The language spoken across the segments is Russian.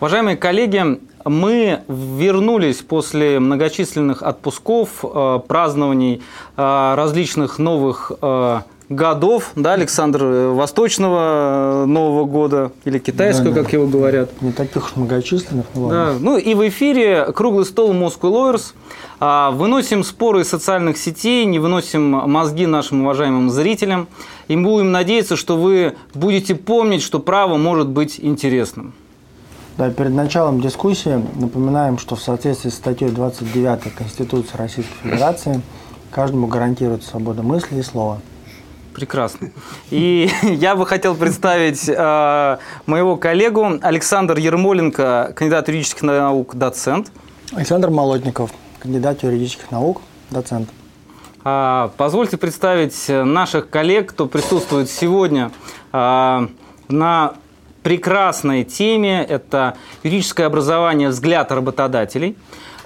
Уважаемые коллеги, мы вернулись после многочисленных отпусков, э, празднований э, различных новых э, годов, да, Александр, Восточного Нового года или китайского, да, как его говорят. Не таких уж многочисленных, но ладно. Да. Ну и в эфире круглый стол Moscow Lawyers. А, выносим споры из социальных сетей, не выносим мозги нашим уважаемым зрителям. И будем надеяться, что вы будете помнить, что право может быть интересным. Да, перед началом дискуссии напоминаем, что в соответствии с статьей 29 Конституции Российской Федерации каждому гарантируется свобода мысли и слова. Прекрасно. И я бы хотел представить э, моего коллегу Александр Ермоленко, кандидат юридических наук, доцент. Александр Молотников, кандидат юридических наук, доцент. А, позвольте представить наших коллег, кто присутствует сегодня а, на прекрасной теме. Это юридическое образование «Взгляд работодателей».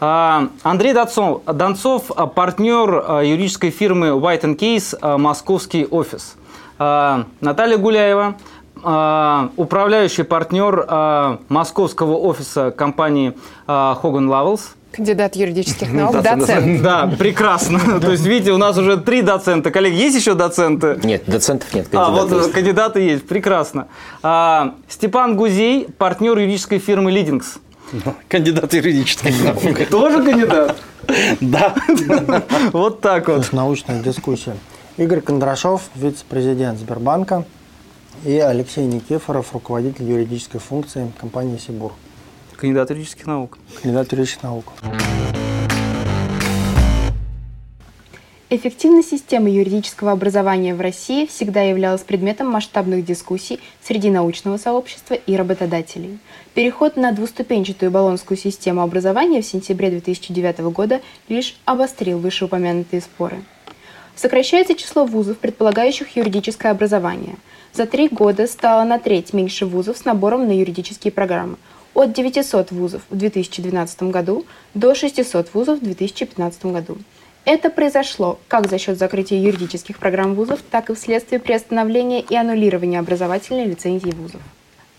А, Андрей Донцов, Донцов партнер а, юридической фирмы White Case а, «Московский офис». Наталья Гуляева, управляющий партнер московского офиса компании Hogan Lovells. Кандидат юридических наук, доцент. Да, прекрасно. То есть, видите, у нас уже три доцента. Коллеги, есть еще доценты? Нет, доцентов нет. А, вот кандидаты есть, прекрасно. А, Степан Гузей, партнер юридической фирмы «Лидингс». Кандидат юридических наук. Тоже кандидат? Да. Вот так вот. Научная дискуссия. Игорь Кондрашов, вице-президент Сбербанка, и Алексей Никифоров, руководитель юридической функции компании «Сибур». Кандидат юридических наук. Кандидат юридических наук. Эффективность системы юридического образования в России всегда являлась предметом масштабных дискуссий среди научного сообщества и работодателей. Переход на двуступенчатую баллонскую систему образования в сентябре 2009 года лишь обострил вышеупомянутые споры. Сокращается число вузов, предполагающих юридическое образование. За три года стало на треть меньше вузов с набором на юридические программы – от 900 вузов в 2012 году до 600 вузов в 2015 году. Это произошло как за счет закрытия юридических программ вузов, так и вследствие приостановления и аннулирования образовательной лицензии вузов.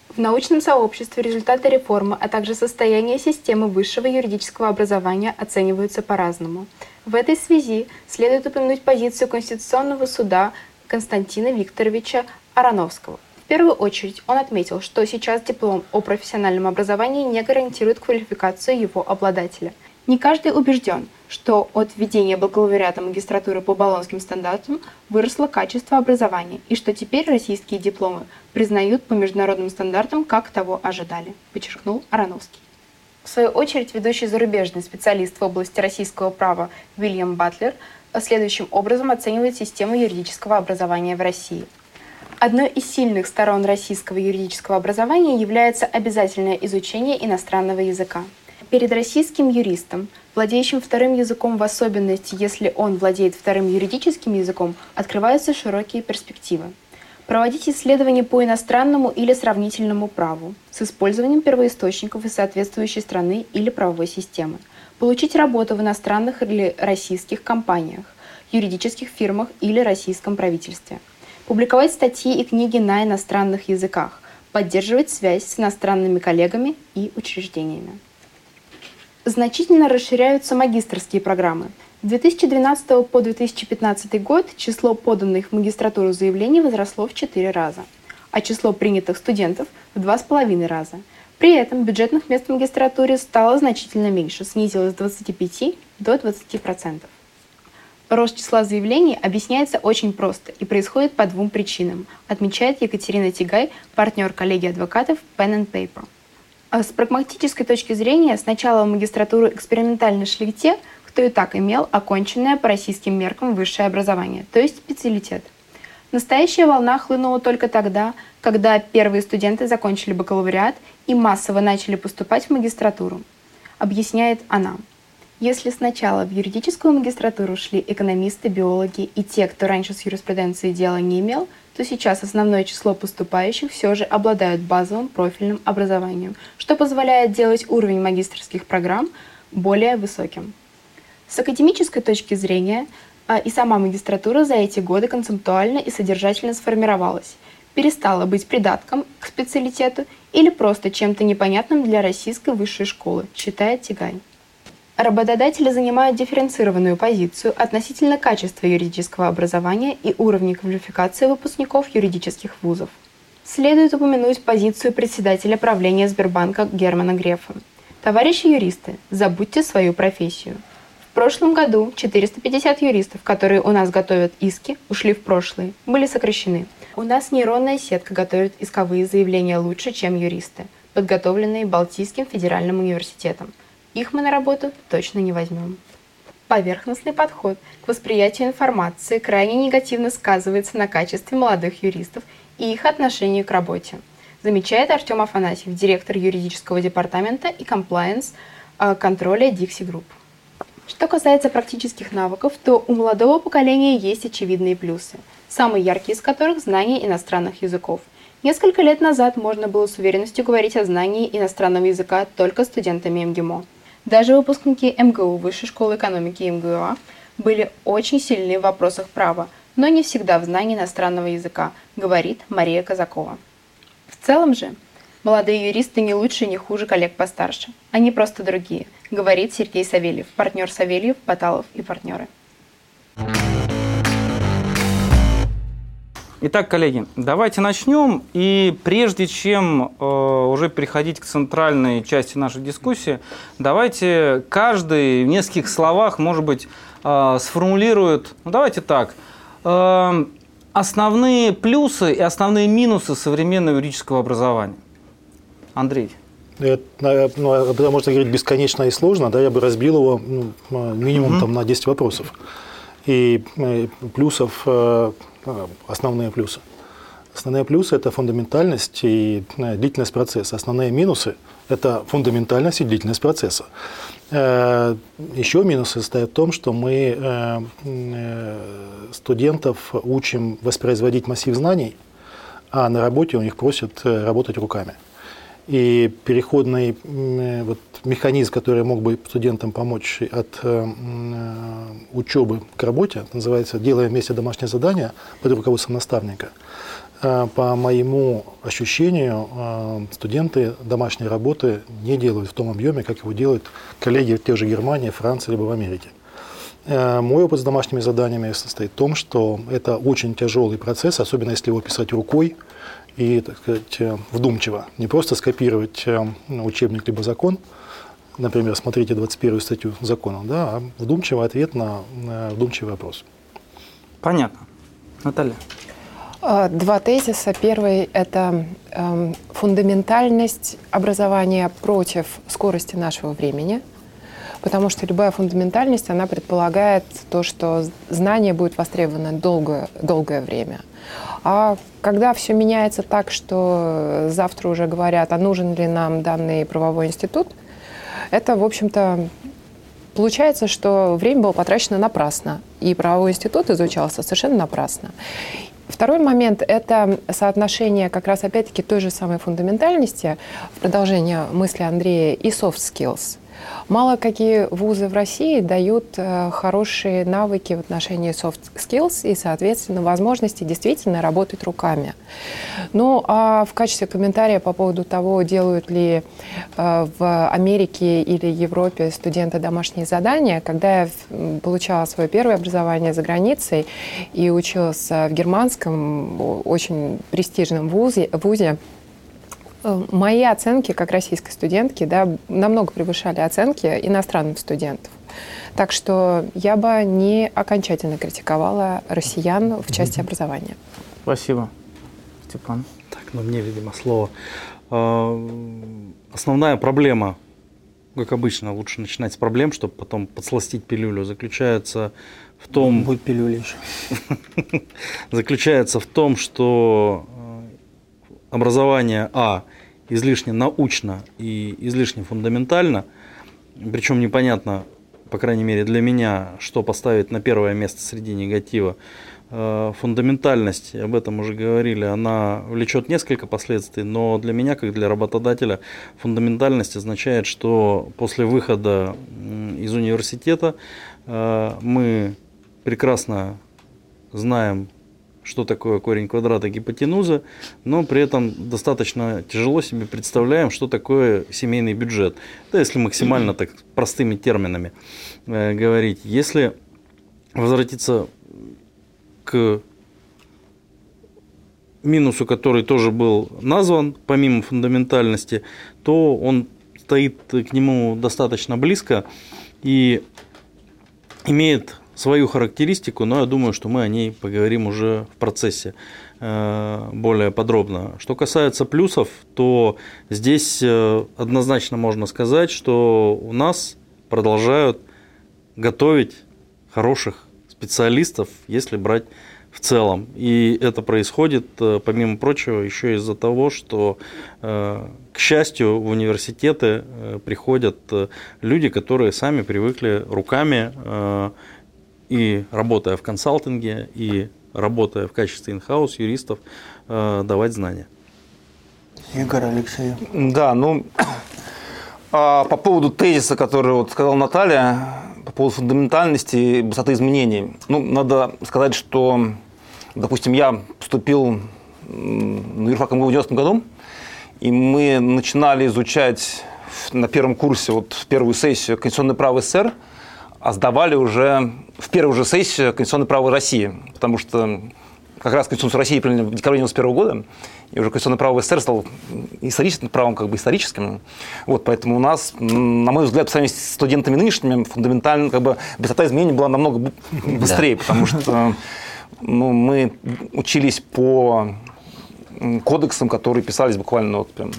В научном сообществе результаты реформы, а также состояние системы высшего юридического образования оцениваются по-разному. В этой связи следует упомянуть позицию Конституционного суда Константина Викторовича Ароновского, первую очередь он отметил, что сейчас диплом о профессиональном образовании не гарантирует квалификацию его обладателя. Не каждый убежден, что от введения бакалавриата магистратуры по баллонским стандартам выросло качество образования и что теперь российские дипломы признают по международным стандартам, как того ожидали, подчеркнул Ароновский. В свою очередь, ведущий зарубежный специалист в области российского права Уильям Батлер следующим образом оценивает систему юридического образования в России – Одной из сильных сторон российского юридического образования является обязательное изучение иностранного языка. Перед российским юристом, владеющим вторым языком в особенности, если он владеет вторым юридическим языком, открываются широкие перспективы. Проводить исследования по иностранному или сравнительному праву с использованием первоисточников из соответствующей страны или правовой системы. Получить работу в иностранных или российских компаниях, юридических фирмах или российском правительстве – публиковать статьи и книги на иностранных языках, поддерживать связь с иностранными коллегами и учреждениями. Значительно расширяются магистрские программы. С 2012 по 2015 год число поданных в магистратуру заявлений возросло в 4 раза, а число принятых студентов в 2,5 раза. При этом бюджетных мест в магистратуре стало значительно меньше, снизилось с 25 до 20%. Рост числа заявлений объясняется очень просто и происходит по двум причинам, отмечает Екатерина Тигай, партнер коллегии адвокатов Pen and Paper. А с прагматической точки зрения сначала в магистратуру экспериментально шли те, кто и так имел оконченное по российским меркам высшее образование, то есть специалитет. Настоящая волна хлынула только тогда, когда первые студенты закончили бакалавриат и массово начали поступать в магистратуру, объясняет она. Если сначала в юридическую магистратуру шли экономисты, биологи и те, кто раньше с юриспруденцией дела не имел, то сейчас основное число поступающих все же обладают базовым профильным образованием, что позволяет делать уровень магистрских программ более высоким. С академической точки зрения а, и сама магистратура за эти годы концептуально и содержательно сформировалась, перестала быть придатком к специалитету или просто чем-то непонятным для российской высшей школы, считает Тигань. Работодатели занимают дифференцированную позицию относительно качества юридического образования и уровня квалификации выпускников юридических вузов. Следует упомянуть позицию председателя правления Сбербанка Германа Грефа. Товарищи юристы, забудьте свою профессию. В прошлом году 450 юристов, которые у нас готовят иски, ушли в прошлое, были сокращены. У нас нейронная сетка готовит исковые заявления лучше, чем юристы, подготовленные Балтийским федеральным университетом – их мы на работу точно не возьмем. Поверхностный подход к восприятию информации крайне негативно сказывается на качестве молодых юристов и их отношении к работе, замечает Артем Афанасьев, директор юридического департамента и комплайенс э, контроля Dixie Group. Что касается практических навыков, то у молодого поколения есть очевидные плюсы, самый яркий из которых – знание иностранных языков. Несколько лет назад можно было с уверенностью говорить о знании иностранного языка только студентами МГИМО – даже выпускники МГУ Высшей школы экономики МГУА были очень сильны в вопросах права, но не всегда в знании иностранного языка, говорит Мария Казакова. В целом же, молодые юристы не лучше и не хуже коллег постарше. Они просто другие, говорит Сергей Савельев, партнер Савельев, Баталов и партнеры. Итак, коллеги, давайте начнем. И прежде чем э, уже переходить к центральной части нашей дискуссии, давайте каждый в нескольких словах, может быть, э, сформулирует, ну давайте так, э, основные плюсы и основные минусы современного юридического образования. Андрей. Это, ну, об этом можно говорить бесконечно и сложно, да, я бы разбил его ну, минимум mm-hmm. там, на 10 вопросов. И э, плюсов Э, основные плюсы. Основные плюсы – это фундаментальность и э, длительность процесса. Основные минусы – это фундаментальность и длительность процесса. Э, еще минусы состоят в том, что мы студентов учим воспроизводить массив знаний, а на работе у них просят работать руками. И переходный вот, механизм, который мог бы студентам помочь от э, учебы к работе, называется «Делаем вместе домашнее задание» под руководством наставника. Э, по моему ощущению, э, студенты домашней работы не делают в том объеме, как его делают коллеги в тех же Германии, Франции либо в Америке. Э, мой опыт с домашними заданиями состоит в том, что это очень тяжелый процесс, особенно если его писать рукой, и, так сказать, э, вдумчиво. Не просто скопировать э, учебник либо закон, например, смотрите 21 статью закона, да, а вдумчивый ответ на вдумчивый вопрос. Понятно. Наталья. А, два тезиса. Первый – это э, фундаментальность образования против скорости нашего времени, потому что любая фундаментальность, она предполагает то, что знание будет востребовано долгое, долгое время. А когда все меняется так, что завтра уже говорят, а нужен ли нам данный правовой институт, это, в общем-то, получается, что время было потрачено напрасно, и правовой институт изучался совершенно напрасно. Второй момент – это соотношение как раз опять-таки той же самой фундаментальности, в продолжение мысли Андрея, и soft skills – Мало какие вузы в России дают э, хорошие навыки в отношении soft skills и, соответственно, возможности действительно работать руками. Ну, а в качестве комментария по поводу того, делают ли э, в Америке или Европе студенты домашние задания, когда я получала свое первое образование за границей и училась в германском очень престижном вузе, вузе Э, мои оценки как российской студентки да, намного превышали оценки иностранных студентов. Так что я бы не окончательно критиковала россиян в части образования. Спасибо. Степан. Так, ну мне, видимо, слово. А, основная проблема, как обычно, лучше начинать с проблем, чтобы потом подсластить пилюлю, заключается в том... Будет пилюля еще. Заключается в том, что образование А излишне научно и излишне фундаментально, причем непонятно, по крайней мере для меня, что поставить на первое место среди негатива. Э, фундаментальность, об этом уже говорили, она влечет несколько последствий, но для меня, как для работодателя, фундаментальность означает, что после выхода из университета э, мы прекрасно знаем что такое корень квадрата гипотенузы, но при этом достаточно тяжело себе представляем, что такое семейный бюджет. Да, если максимально так простыми терминами э, говорить. Если возвратиться к минусу, который тоже был назван, помимо фундаментальности, то он стоит к нему достаточно близко и имеет свою характеристику, но я думаю, что мы о ней поговорим уже в процессе э, более подробно. Что касается плюсов, то здесь э, однозначно можно сказать, что у нас продолжают готовить хороших специалистов, если брать в целом. И это происходит, э, помимо прочего, еще из-за того, что, к счастью, в университеты приходят люди, которые сами привыкли руками и работая в консалтинге, и работая в качестве инхаус юристов, давать знания. Игорь Алексеев. Да, ну, а, по поводу тезиса, который вот сказала Наталья, по поводу фундаментальности и высоты изменений. Ну, надо сказать, что, допустим, я поступил на юрфак МГУ в 90 году, и мы начинали изучать на первом курсе, вот в первую сессию Конституционное право СССР, а сдавали уже в первую же сессию Конституционное право России, потому что как раз Конституцию России приняли в декабре 91 года, и уже конституционное право СССР стало историческим правом, как бы историческим. Вот, поэтому у нас, на мой взгляд, по сравнению с студентами нынешними, фундаментально, как бы, высота изменений была намного быстрее, потому что ну, мы учились по кодексам, которые писались буквально вот прям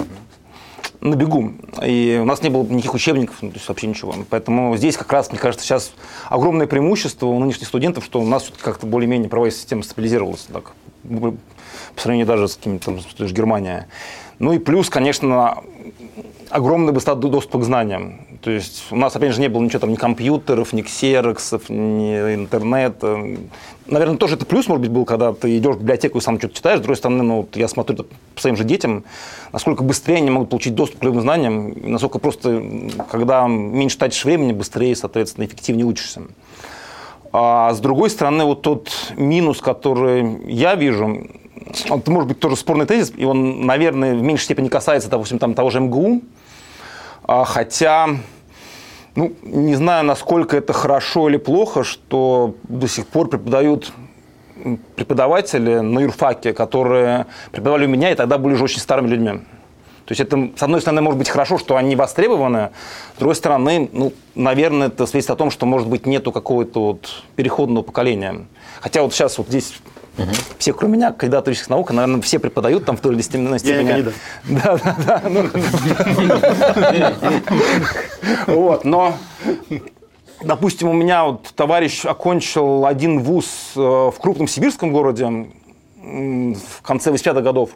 на бегу. И у нас не было никаких учебников, ну, то есть вообще ничего. Поэтому здесь как раз, мне кажется, сейчас огромное преимущество у нынешних студентов, что у нас как-то более-менее правовая система стабилизировалась. Так, по сравнению даже с какими-то, там, Германия. Ну и плюс, конечно, огромный быстрый доступ к знаниям. То есть у нас, опять же, не было ничего там, ни компьютеров, ни ксероксов, ни интернета. Наверное, тоже это плюс, может быть, был, когда ты идешь в библиотеку и сам что-то читаешь. С другой стороны, ну, вот я смотрю по своим же детям, насколько быстрее они могут получить доступ к любым знаниям, насколько просто, когда меньше тратишь времени, быстрее, соответственно, эффективнее учишься. А с другой стороны, вот тот минус, который я вижу, это может быть тоже спорный тезис, и он, наверное, в меньшей степени касается, допустим, там, того же МГУ, хотя, ну, не знаю, насколько это хорошо или плохо, что до сих пор преподают преподаватели на юрфаке, которые преподавали у меня, и тогда были уже очень старыми людьми. То есть это, с одной стороны, может быть хорошо, что они востребованы, с другой стороны, ну, наверное, это свидетельствует о том, что, может быть, нету какого-то вот переходного поколения. Хотя вот сейчас вот здесь Угу. Все, кроме меня, кандидат наук, наверное, все преподают там в той или иной степени. Да, да, да. Ну. Вот, но Допустим, у меня вот товарищ окончил один вуз э, в крупном сибирском городе в конце 80-х годов.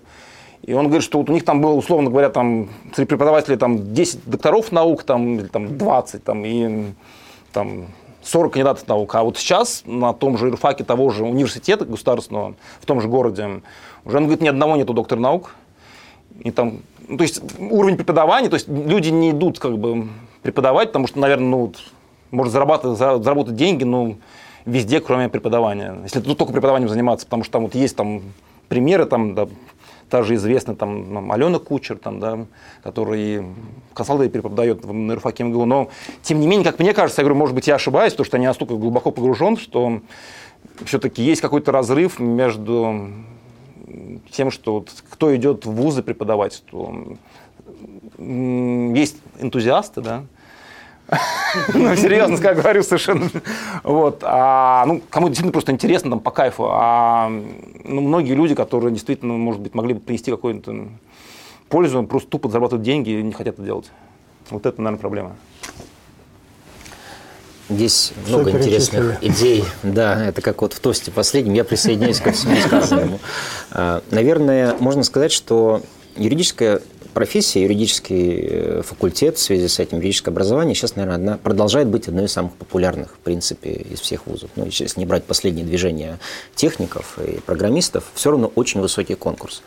И он говорит, что вот у них там было, условно говоря, там, среди преподавателей там, 10 докторов наук, там, или там, 20, там, и там, 40 кандидатов наук. А вот сейчас на том же юрфаке того же университета государственного, в том же городе, уже, он говорит, ни одного нету доктора наук. И там, ну, то есть уровень преподавания, то есть люди не идут как бы преподавать, потому что, наверное, ну, может зарабатывать, заработать деньги, ну, везде, кроме преподавания. Если тут только преподаванием заниматься, потому что там вот есть там примеры, там, да, та же известная там Алена Кучер, там, да, который консалтинг преподает в НРФАК МГУ. Но, тем не менее, как мне кажется, я говорю, может быть, я ошибаюсь, потому что я не настолько глубоко погружен, что все-таки есть какой-то разрыв между тем, что вот, кто идет в вузы преподавать, что есть энтузиасты, да, ну, серьезно как говорю, совершенно. Вот. А, ну, кому действительно просто интересно, там, по кайфу. А ну, многие люди, которые действительно, может быть, могли бы принести какую-то пользу, просто тупо зарабатывают деньги и не хотят это делать. Вот это, наверное, проблема. Здесь много интересных идей. Да, это как вот в тосте последнем. Я присоединяюсь ко всему сказанному. А, наверное, можно сказать, что юридическая профессия, юридический э, факультет в связи с этим, юридическое образование сейчас, наверное, одна, продолжает быть одной из самых популярных, в принципе, из всех вузов. Ну, если не брать последние движения техников и программистов, все равно очень высокий конкурс.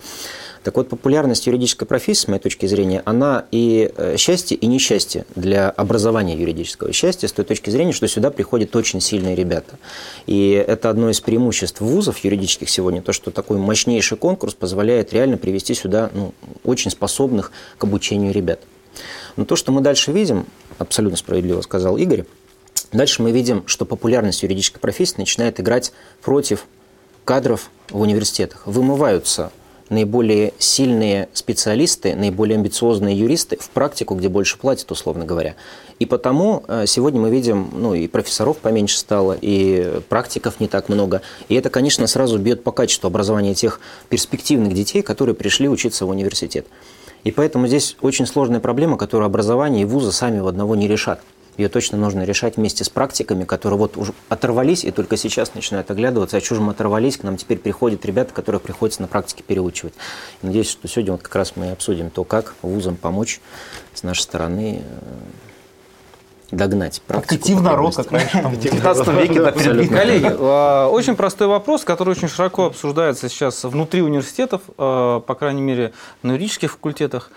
Так вот, популярность юридической профессии, с моей точки зрения, она и э, счастье, и несчастье для образования юридического. Счастье с той точки зрения, что сюда приходят очень сильные ребята. И это одно из преимуществ вузов юридических сегодня, то, что такой мощнейший конкурс позволяет реально привести сюда ну, очень способных к обучению ребят. Но то, что мы дальше видим, абсолютно справедливо сказал Игорь, дальше мы видим, что популярность юридической профессии начинает играть против кадров в университетах. Вымываются наиболее сильные специалисты, наиболее амбициозные юристы в практику, где больше платят, условно говоря. И потому э, сегодня мы видим, ну и профессоров поменьше стало, и практиков не так много. И это, конечно, сразу бьет по качеству образования тех перспективных детей, которые пришли учиться в университет. И поэтому здесь очень сложная проблема, которую образование и вузы сами в одного не решат. Ее точно нужно решать вместе с практиками, которые вот уже оторвались и только сейчас начинают оглядываться, а что же мы оторвались, к нам теперь приходят ребята, которые приходится на практике переучивать. И надеюсь, что сегодня вот как раз мы обсудим то, как вузам помочь с нашей стороны э, догнать практику. Идти в народ, как раньше, в 19 веке. Коллеги, а, очень простой вопрос, который очень широко обсуждается сейчас внутри университетов, а, по крайней мере, на юридических факультетах.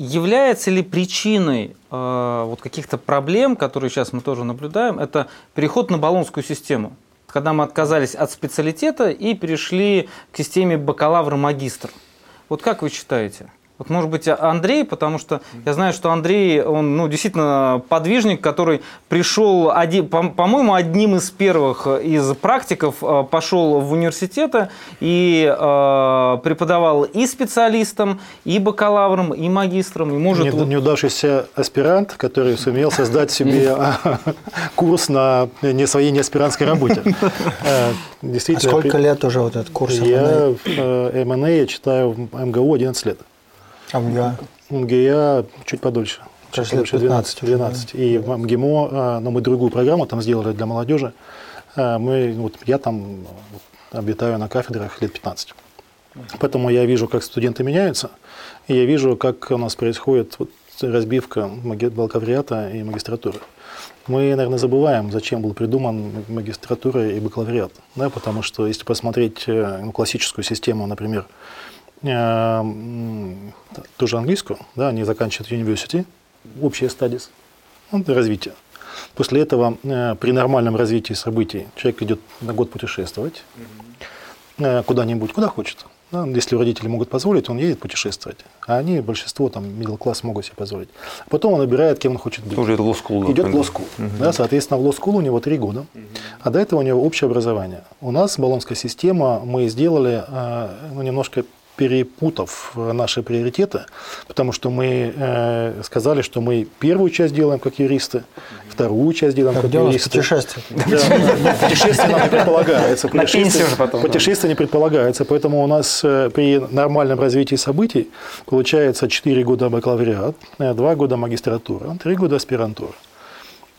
Является ли причиной э, вот каких-то проблем, которые сейчас мы тоже наблюдаем, это переход на баллонскую систему? Когда мы отказались от специалитета и перешли к системе бакалавр-магистр. Вот как вы считаете? Вот, может быть, Андрей, потому что я знаю, что Андрей, он ну, действительно подвижник, который пришел, один, по-моему, одним из первых из практиков э, пошел в университеты и э, преподавал и специалистам, и бакалаврам, и магистрам. И может, Не, вот... Неудавшийся аспирант, который сумел создать себе курс на не своей неаспирантской работе. Э, действительно. А сколько лет уже вот этот курс? Я МНА читаю в МГУ 11 лет. А МГА? МГА чуть подольше. Чуть подольше, 12. 12. И в МГИМО, а, но мы другую программу там сделали для молодежи. А, мы, вот я там обитаю на кафедрах лет 15. Поэтому я вижу, как студенты меняются, и я вижу, как у нас происходит вот разбивка бакалавриата и магистратуры. Мы, наверное, забываем, зачем был придуман магистратура и бакалавриат. Да, потому что если посмотреть ну, классическую систему, например, тоже английскую, да, они заканчивают университет, общая стадия ну, развития. После этого э, при нормальном развитии событий человек идет на год путешествовать э, куда-нибудь, куда хочет. Да, если родители могут позволить, он едет путешествовать. А они, большинство, там, middle класс могут себе позволить. Потом он выбирает, кем он хочет быть. Уже идет в Идет в лоскул. Угу. Да, соответственно, в лоскул у него три года. Угу. А до этого у него общее образование. У нас баллонская система, мы сделали ну, немножко перепутав наши приоритеты, потому что мы э, сказали, что мы первую часть делаем как юристы, вторую часть делаем как, как юристы. Путешествие. Да, путешествие нам не предполагается. Путешествие не предполагается, поэтому у нас э, при нормальном развитии событий получается 4 года бакалавриат, 2 э, года магистратура, 3 года аспирантура.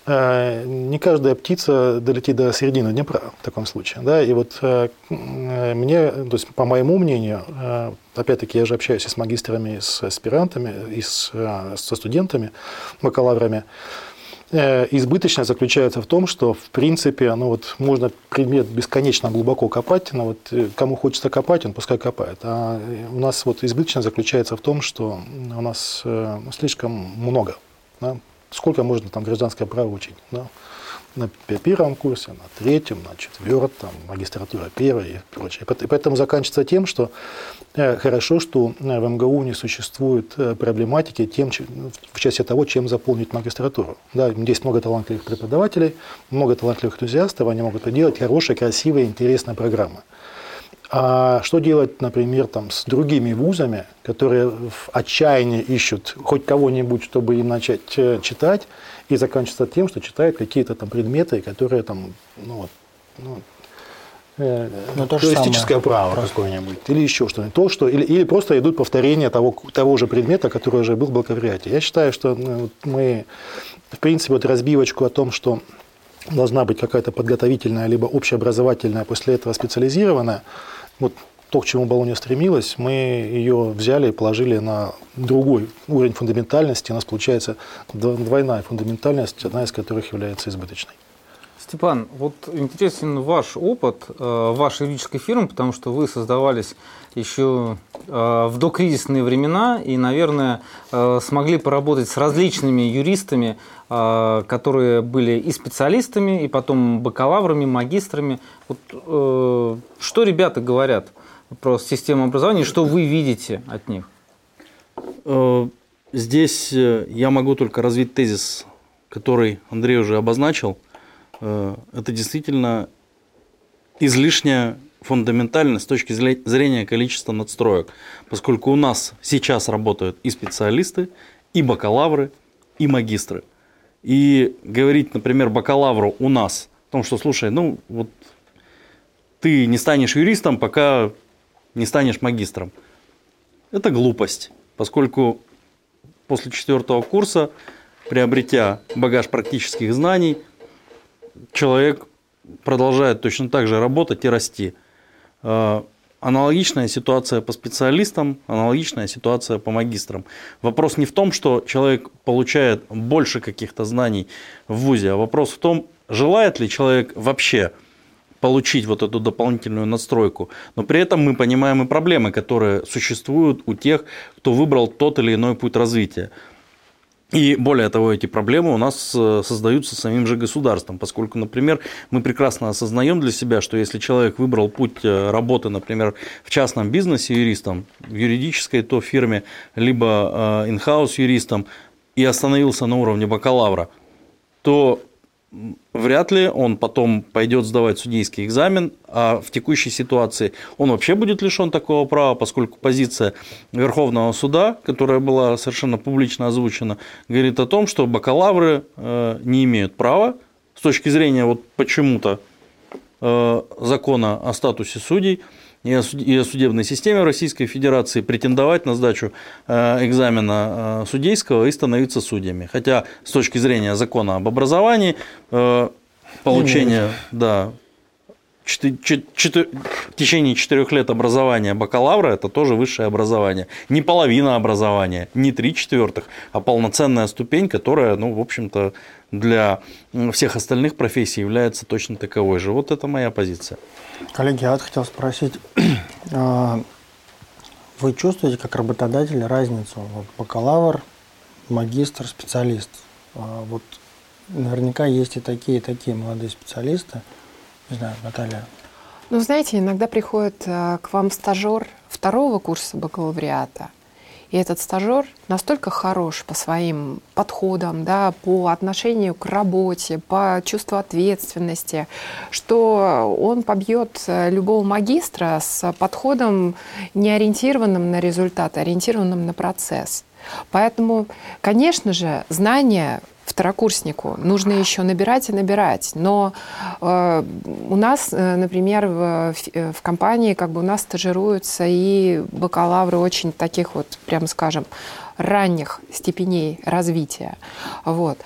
Э, не каждая птица долетит до середины Днепра в таком случае. Да? И вот э, мне, то есть, по моему мнению, э, опять-таки я же общаюсь и с магистрами, и с аспирантами, и с, со студентами, бакалаврами, избыточность заключается в том, что, в принципе, ну вот можно предмет бесконечно глубоко копать, но вот кому хочется копать, он пускай копает. А у нас вот избыточность заключается в том, что у нас слишком много. Да? Сколько можно там гражданское право учить. Да? На первом курсе, на третьем, на четвертом, магистратура первая и прочее. И поэтому заканчивается тем, что э, хорошо, что э, в МГУ не существует э, проблематики тем, в части того, чем заполнить магистратуру. Да, здесь много талантливых преподавателей, много талантливых энтузиастов, они могут делать хорошие, красивые, интересные программы. А что делать, например, там, с другими вузами, которые в отчаянии ищут хоть кого-нибудь, чтобы им начать э, читать, и заканчивается тем, что читают какие-то там предметы, которые там, ну, вот, ну, э, ну, то туристическое право какое-нибудь, или еще что-нибудь. То, что, или, или просто идут повторения того, того же предмета, который уже был в бакалавриате. Я считаю, что ну, мы, в принципе, вот разбивочку о том, что должна быть какая-то подготовительная, либо общеобразовательная, после этого специализированная, вот то, к чему Болония стремилась, мы ее взяли и положили на другой уровень фундаментальности. У нас получается двойная фундаментальность, одна из которых является избыточной. Степан, вот интересен ваш опыт, э, вашей юридической фирмы, потому что вы создавались еще э, в докризисные времена и, наверное, э, смогли поработать с различными юристами, которые были и специалистами, и потом бакалаврами, магистрами. Вот, что ребята говорят про систему образования, что вы видите от них? Здесь я могу только развить тезис, который Андрей уже обозначил – Э, это действительно излишняя фундаментально с точки зрения количества надстроек, поскольку у нас сейчас работают и специалисты, и бакалавры, и магистры. И говорить, например, бакалавру у нас о том, что, слушай, ну вот ты не станешь юристом, пока не станешь магистром. Это глупость, поскольку после четвертого курса, приобретя багаж практических знаний, человек продолжает точно так же работать и расти. Аналогичная ситуация по специалистам, аналогичная ситуация по магистрам. Вопрос не в том, что человек получает больше каких-то знаний в ВУЗе, а вопрос в том, желает ли человек вообще получить вот эту дополнительную настройку. Но при этом мы понимаем и проблемы, которые существуют у тех, кто выбрал тот или иной путь развития. И более того, эти проблемы у нас э, создаются самим же государством, поскольку, например, мы прекрасно осознаем для себя, что если человек выбрал путь э, работы, например, в частном бизнесе юристом, в юридической то фирме, либо инхаус э, юристом, и остановился на уровне бакалавра, то вряд ли он потом пойдет сдавать судейский экзамен, а в текущей ситуации он вообще будет лишен такого права, поскольку позиция Верховного суда, которая была совершенно публично озвучена, говорит о том, что бакалавры э, не имеют права. С точки зрения вот почему-то э, закона о статусе судей – и о судебной системе Российской Федерации претендовать на сдачу э, экзамена э, судейского и становиться судьями. Хотя с точки зрения закона об образовании э, получение да, в течение четырех лет образования бакалавра – это тоже высшее образование. Не половина образования, не три четвертых, а полноценная ступень, которая, ну, в общем-то, для всех остальных профессий является точно таковой же. Вот это моя позиция. Коллеги, я вот хотел спросить, а, вы чувствуете как работодатель разницу? Вот бакалавр, магистр, специалист. А, вот наверняка есть и такие, и такие молодые специалисты. Не знаю, Наталья. Ну, знаете, иногда приходит а, к вам стажер второго курса бакалавриата – и этот стажер настолько хорош по своим подходам, да, по отношению к работе, по чувству ответственности, что он побьет э, любого магистра с подходом не ориентированным на результат, а ориентированным на процесс. Поэтому, конечно же, знания второкурснику. Нужно еще набирать и набирать. Но э, у нас, э, например, в, э, в компании как бы у нас стажируются и бакалавры очень таких вот, прямо скажем, ранних степеней развития. Вот.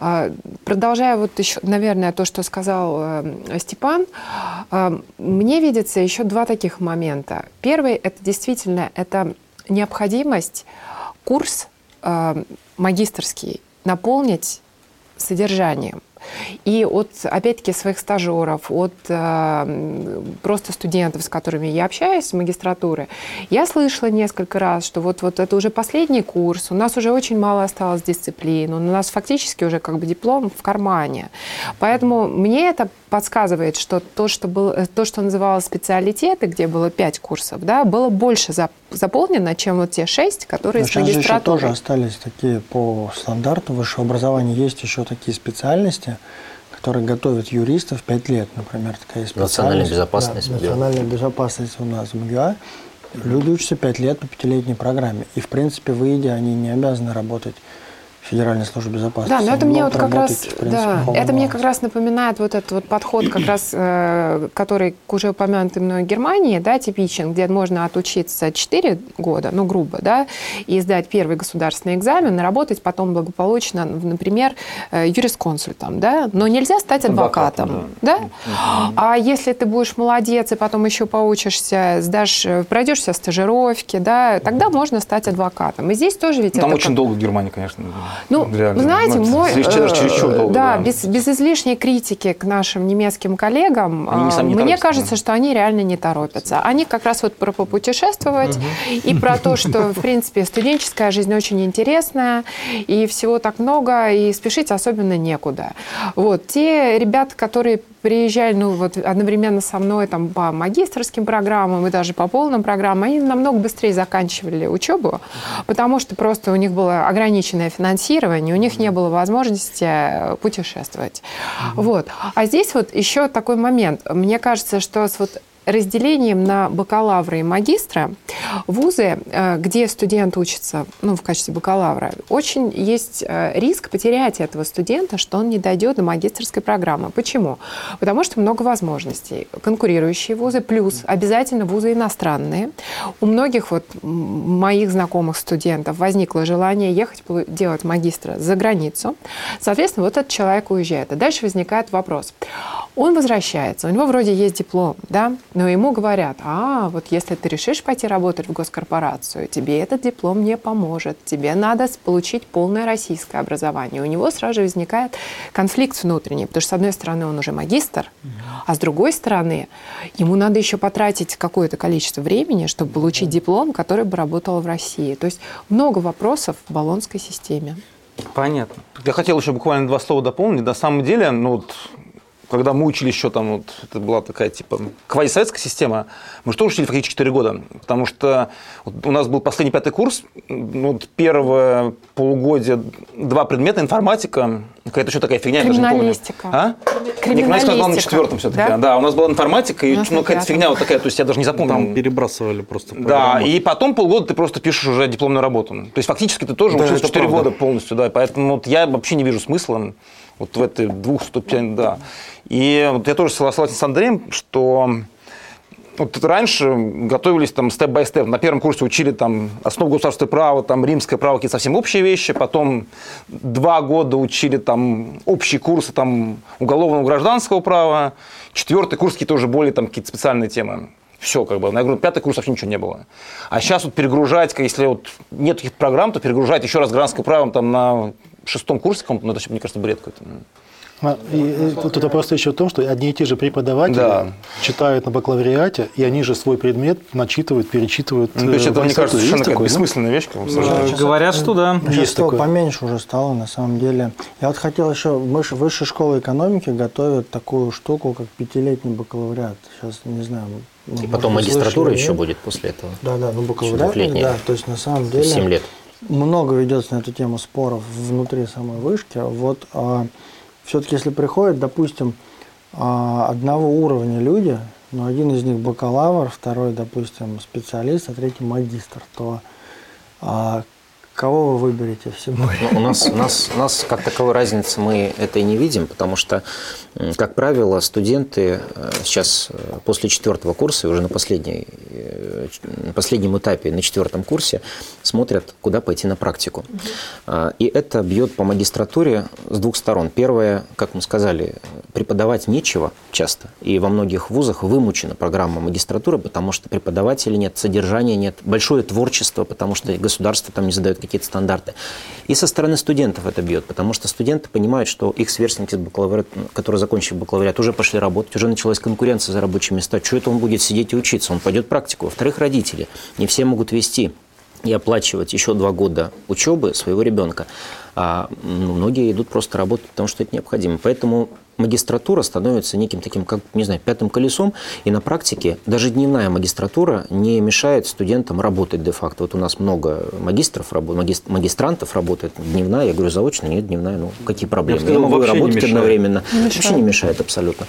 А, продолжая вот еще, наверное, то, что сказал э, Степан, мне видится еще два таких момента. Первый – это действительно это необходимость курс магистрский наполнить содержанием. И от, опять-таки, своих стажеров, от э, просто студентов, с которыми я общаюсь в магистратуре, я слышала несколько раз, что вот, вот это уже последний курс, у нас уже очень мало осталось дисциплин, у нас фактически уже как бы диплом в кармане. Поэтому мне это подсказывает, что то, что, было, то, что называлось специалитеты, где было пять курсов, да, было больше заполнено, чем вот те шесть, которые Но с магистратурой. Сейчас тоже остались такие по стандарту высшего образования, есть еще такие специальности, которые готовят юристов пять лет, например, такая специальность. Национальная безопасность. Да, национальная безопасность у нас в МГА. Люди учатся пять лет по пятилетней программе. И, в принципе, выйдя, они не обязаны работать Федеральной службы безопасности. Да, но это мне вот как раз, принципе, да, это мне как раз напоминает вот этот вот подход, как раз, э, который к уже упомянутой мной Германии, да, типичен, где можно отучиться 4 года, ну, грубо, да, и сдать первый государственный экзамен, и работать потом благополучно, например, э, юрисконсультом, да, но нельзя стать адвокатом, Адвокат, да. да? А если ты будешь молодец и потом еще поучишься, сдашь, э, пройдешься стажировки, да, тогда можно стать адвокатом. И здесь тоже ведь Там очень долго в Германии, конечно. Ну, для, знаете, ну, мой, э, долго, да, да. Без, без излишней критики к нашим немецким коллегам, э, мне кажется, что они реально не торопятся. Они как раз вот про попутешествовать и про то, что, в принципе, студенческая жизнь очень интересная, и всего так много, и спешить особенно некуда. Вот. Те ребята, которые приезжали, ну, вот одновременно со мной там по магистрским программам и даже по полным программам, они намного быстрее заканчивали учебу, потому что просто у них было ограниченное финансирование, у них не было возможности э, путешествовать. Mm-hmm. Вот. А здесь вот еще такой момент. Мне кажется, что с вот разделением на бакалавра и магистра вузы, э, где студент учится ну, в качестве бакалавра, очень есть э, риск потерять этого студента, что он не дойдет до магистрской программы. Почему? Потому что много возможностей. Конкурирующие вузы, плюс обязательно вузы иностранные. У многих вот моих знакомых студентов возникло желание ехать делать магистра за границу. Соответственно, вот этот человек уезжает. А дальше возникает вопрос. Он возвращается, у него вроде есть диплом, да, но ему говорят, а, вот если ты решишь пойти работать в госкорпорацию, тебе этот диплом не поможет, тебе надо получить полное российское образование. У него сразу же возникает конфликт внутренний, потому что, с одной стороны, он уже магистр, а с другой стороны, ему надо еще потратить какое-то количество времени, чтобы получить диплом, который бы работал в России. То есть много вопросов в баллонской системе. Понятно. Я хотел еще буквально два слова дополнить. На самом деле, ну, вот, когда мы учили еще там, вот, это была такая типа квазисоветская система, мы же тоже учили фактически 4 года, потому что вот у нас был последний пятый курс, ну, вот первое полугодие, два предмета, информатика, какая-то еще такая фигня, я даже не помню. А? Криминалистика. Нет, на четвертом все-таки. Да? да, у нас была информатика, и ну, какая-то фигня вот такая, то есть я даже не запомнил. Там перебрасывали просто. Да, и потом полгода ты просто пишешь уже дипломную работу. То есть фактически ты тоже да, учился 4 правда. года полностью, да, поэтому вот я вообще не вижу смысла вот в этой двух ступенях, да. И вот я тоже согласен с Андреем, что вот раньше готовились там степ-бай-степ. На первом курсе учили там основу государственного права, там римское право, какие-то совсем общие вещи. Потом два года учили там общие курсы там уголовного гражданского права. Четвертый курс какие-то уже более там какие-то специальные темы. Все, как бы. На говорю, пятый курс вообще ничего не было. А сейчас вот перегружать, если вот нет таких программ, то перегружать еще раз гражданское право там на шестом курсе, ну, это, мне кажется, бред какой-то. А, и, тут вопрос еще в том, что одни и те же преподаватели да. читают на бакалавриате, и они же свой предмет начитывают, перечитывают. Ну, то есть это, мне кажется, совершенно такое, бессмысленная вещь. Как ну, говорят, что да. Есть такое. поменьше уже стало, на самом деле. Я вот хотел еще, высшая школа экономики готовит такую штуку, как пятилетний бакалавриат. Сейчас, не знаю, и потом магистратура слышали, еще нет? будет после этого. Да, да, ну бакалавриат, да, то есть на самом деле... 7 лет. Много ведется на эту тему споров внутри самой вышки. Вот а, все-таки, если приходят, допустим, а, одного уровня люди, но один из них бакалавр, второй, допустим, специалист, а третий магистр, то а, Кого вы выберете в Сибуре? Ну, у, нас, у, нас, у нас как таковой разницы мы это и не видим, потому что, как правило, студенты э, сейчас э, после четвертого курса, уже на, последней, э, на последнем этапе, на четвертом курсе, смотрят, куда пойти на практику. А, и это бьет по магистратуре с двух сторон. Первое, как мы сказали, преподавать нечего часто. И во многих вузах вымучена программа магистратуры, потому что преподавателей нет, содержания нет, большое творчество, потому что государство там не задает какие-то стандарты. И со стороны студентов это бьет, потому что студенты понимают, что их сверстники, которые закончили бакалавриат, уже пошли работать, уже началась конкуренция за рабочие места. Что это он будет сидеть и учиться? Он пойдет практику. Во-вторых, родители. Не все могут вести и оплачивать еще два года учебы своего ребенка. А многие идут просто работать, потому что это необходимо. Поэтому магистратура становится неким таким, как, не знаю, пятым колесом, и на практике даже дневная магистратура не мешает студентам работать де-факто. Вот у нас много магистров, магистрантов работает дневная, я говорю, заочно, нет, дневная, ну, какие проблемы? Я, я могу работать одновременно. Не вообще не мешает абсолютно.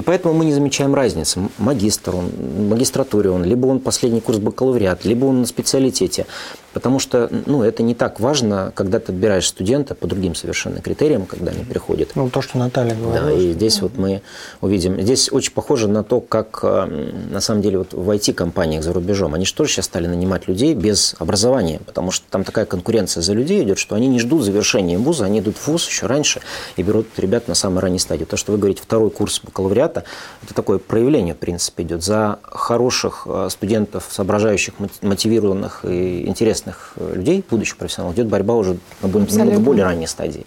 И поэтому мы не замечаем разницы. Магистр, он, магистратуре он, либо он последний курс бакалавриат, либо он на специалитете. Потому что ну, это не так важно, когда ты отбираешь студента по другим совершенно критериям, когда они приходят. Ну, то, что Наталья говорила. Да, и здесь вот мы увидим. Здесь очень похоже на то, как э, на самом деле вот в IT-компаниях за рубежом, они же тоже сейчас стали нанимать людей без образования, потому что там такая конкуренция за людей идет, что они не ждут завершения вуза, они идут в вуз еще раньше и берут ребят на самой ранней стадии. То, что вы говорите, второй курс бакалавриата, бакалавриата, это такое проявление, в принципе, идет. За хороших э, студентов, соображающих, мотивированных и интересных э, людей, будущих профессионалов, идет борьба уже на намного более ранней стадии.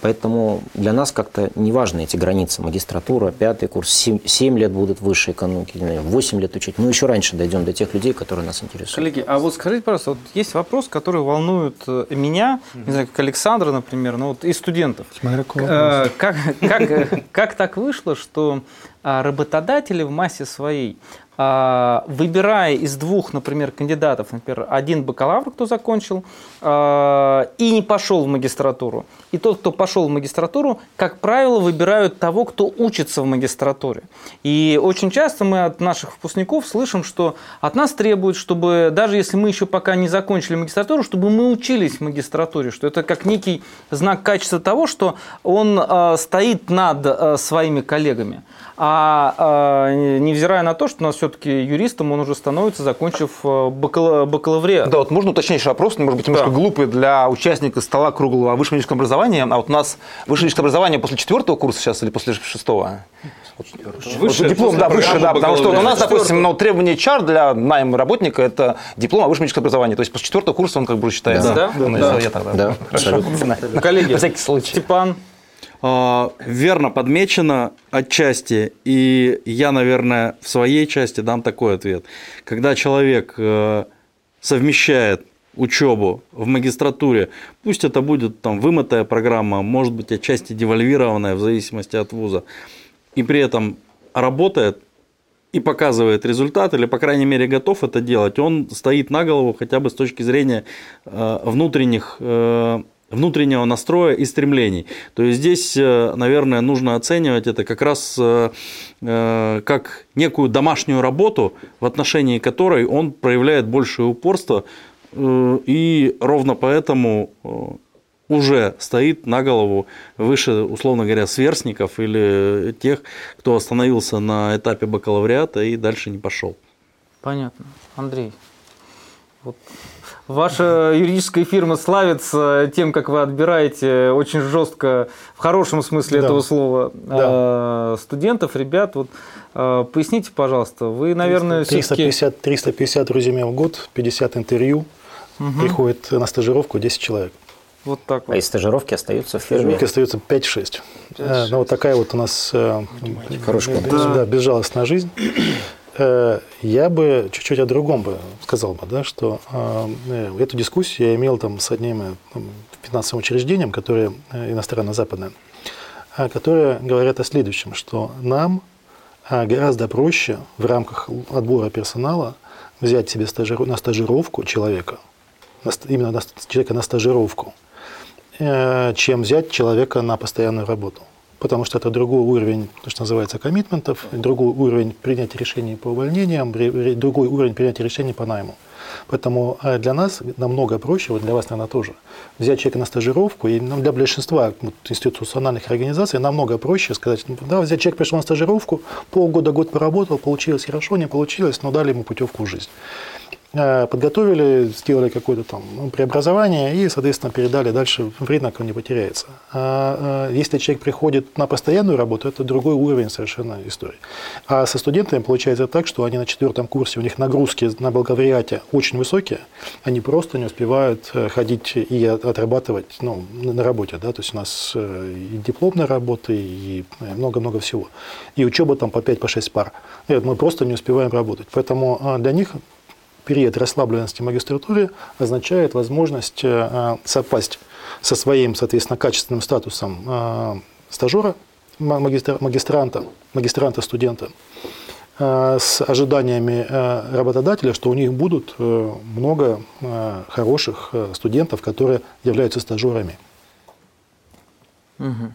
Поэтому для нас как-то не важны эти границы. Магистратура, пятый курс, 7, 7 лет будут высшие экономики, 8 лет учить. Мы еще раньше дойдем до тех людей, которые нас интересуют. Коллеги, а вот скажите, пожалуйста, вот есть вопрос, который волнует э, меня, не знаю, как Александра, например, ну вот и студентов. Смотря э, как, как, как так вышло, что а, работодатели в массе своей выбирая из двух, например, кандидатов, например, один бакалавр, кто закончил, а, и не пошел в магистратуру, и тот, кто пошел в магистратуру, как правило, выбирают того, кто учится в магистратуре. И очень часто мы от наших выпускников слышим, что от нас требуют, чтобы, даже если мы еще пока не закончили магистратуру, чтобы мы учились в магистратуре, что это как некий знак качества того, что он а, стоит над своими коллегами. А невзирая на то, что у нас все все-таки юристом он уже становится, закончив э, бакалавриат. Да, вот можно уточнейший вопрос, может быть, немножко да. глупый для участника стола круглого о высшем образовании. А вот у нас высшее медицинское образование после четвертого курса сейчас или после шестого? Высшее, диплом, да, высшее, да, потому что у нас, допустим, ну, требование HR для найма работника – это диплом о высшем медицинском образовании. То есть после четвертого курса он как бы считается. Да, да, да. да. Я тогда. Да. Коллеги. Степан, верно подмечено отчасти, и я, наверное, в своей части дам такой ответ. Когда человек э, совмещает учебу в магистратуре, пусть это будет там вымытая программа, может быть отчасти девальвированная в зависимости от вуза, и при этом работает и показывает результат, или, по крайней мере, готов это делать, он стоит на голову хотя бы с точки зрения э, внутренних э, внутреннего настроя и стремлений. То есть здесь, э, наверное, нужно оценивать это как раз э, э, как некую домашнюю работу, в отношении которой он проявляет большее упорство, и ровно поэтому уже стоит на голову выше, условно говоря, сверстников или тех, кто остановился на этапе бакалавриата и дальше не пошел. Понятно. Андрей, вот Ваша юридическая фирма славится тем, как вы отбираете очень жестко, в хорошем смысле да. этого слова, да. А, студентов, ребят. Вот, а, поясните, пожалуйста, вы, наверное, 350, 350 резюме в год, 50 интервью, угу. приходит на стажировку 10 человек. Вот так вот. А из стажировки остаются в фирме? Стажировки остаются 5-6. Э, ну, вот такая вот у нас э, Хорошая да. да, безжалостная жизнь. Э, я бы чуть-чуть о другом бы сказал бы, да, что э, эту дискуссию я имел там с одним э, финансовым учреждением, которое иностранно-западное, которые говорят о следующем, что нам гораздо проще в рамках отбора персонала взять себе стажиру, на стажировку человека, именно на, человека на стажировку, чем взять человека на постоянную работу потому что это другой уровень, то, что называется, коммитментов, другой уровень принятия решений по увольнениям, другой уровень принятия решений по найму. Поэтому э, для нас намного проще, вот для вас, наверное, тоже, взять человека на стажировку, и для большинства вот, институциональных организаций намного проще сказать, ну, да, взять человек пришел на стажировку, полгода, год поработал, получилось хорошо, не получилось, но дали ему путевку в жизнь. Э, подготовили, сделали какое-то там ну, преобразование и, соответственно, передали дальше он не потеряется. А, а если человек приходит на постоянную работу, это другой уровень совершенно истории. А со студентами получается так, что они на четвертом курсе, у них нагрузки на бакалавриате очень высокие, они просто не успевают э, ходить и отрабатывать ну, на работе. Да? То есть у нас э, и дипломная работа, и много-много всего. И учеба там по 5-6 по пар. Нет, мы просто не успеваем работать. Поэтому для них период расслабленности в магистратуре означает возможность э, совпасть со своим, соответственно, качественным статусом э, стажера, магистранта, магистранта, студента, э, с ожиданиями работодателя, что у них будут много хороших студентов, которые являются стажерами. Угу.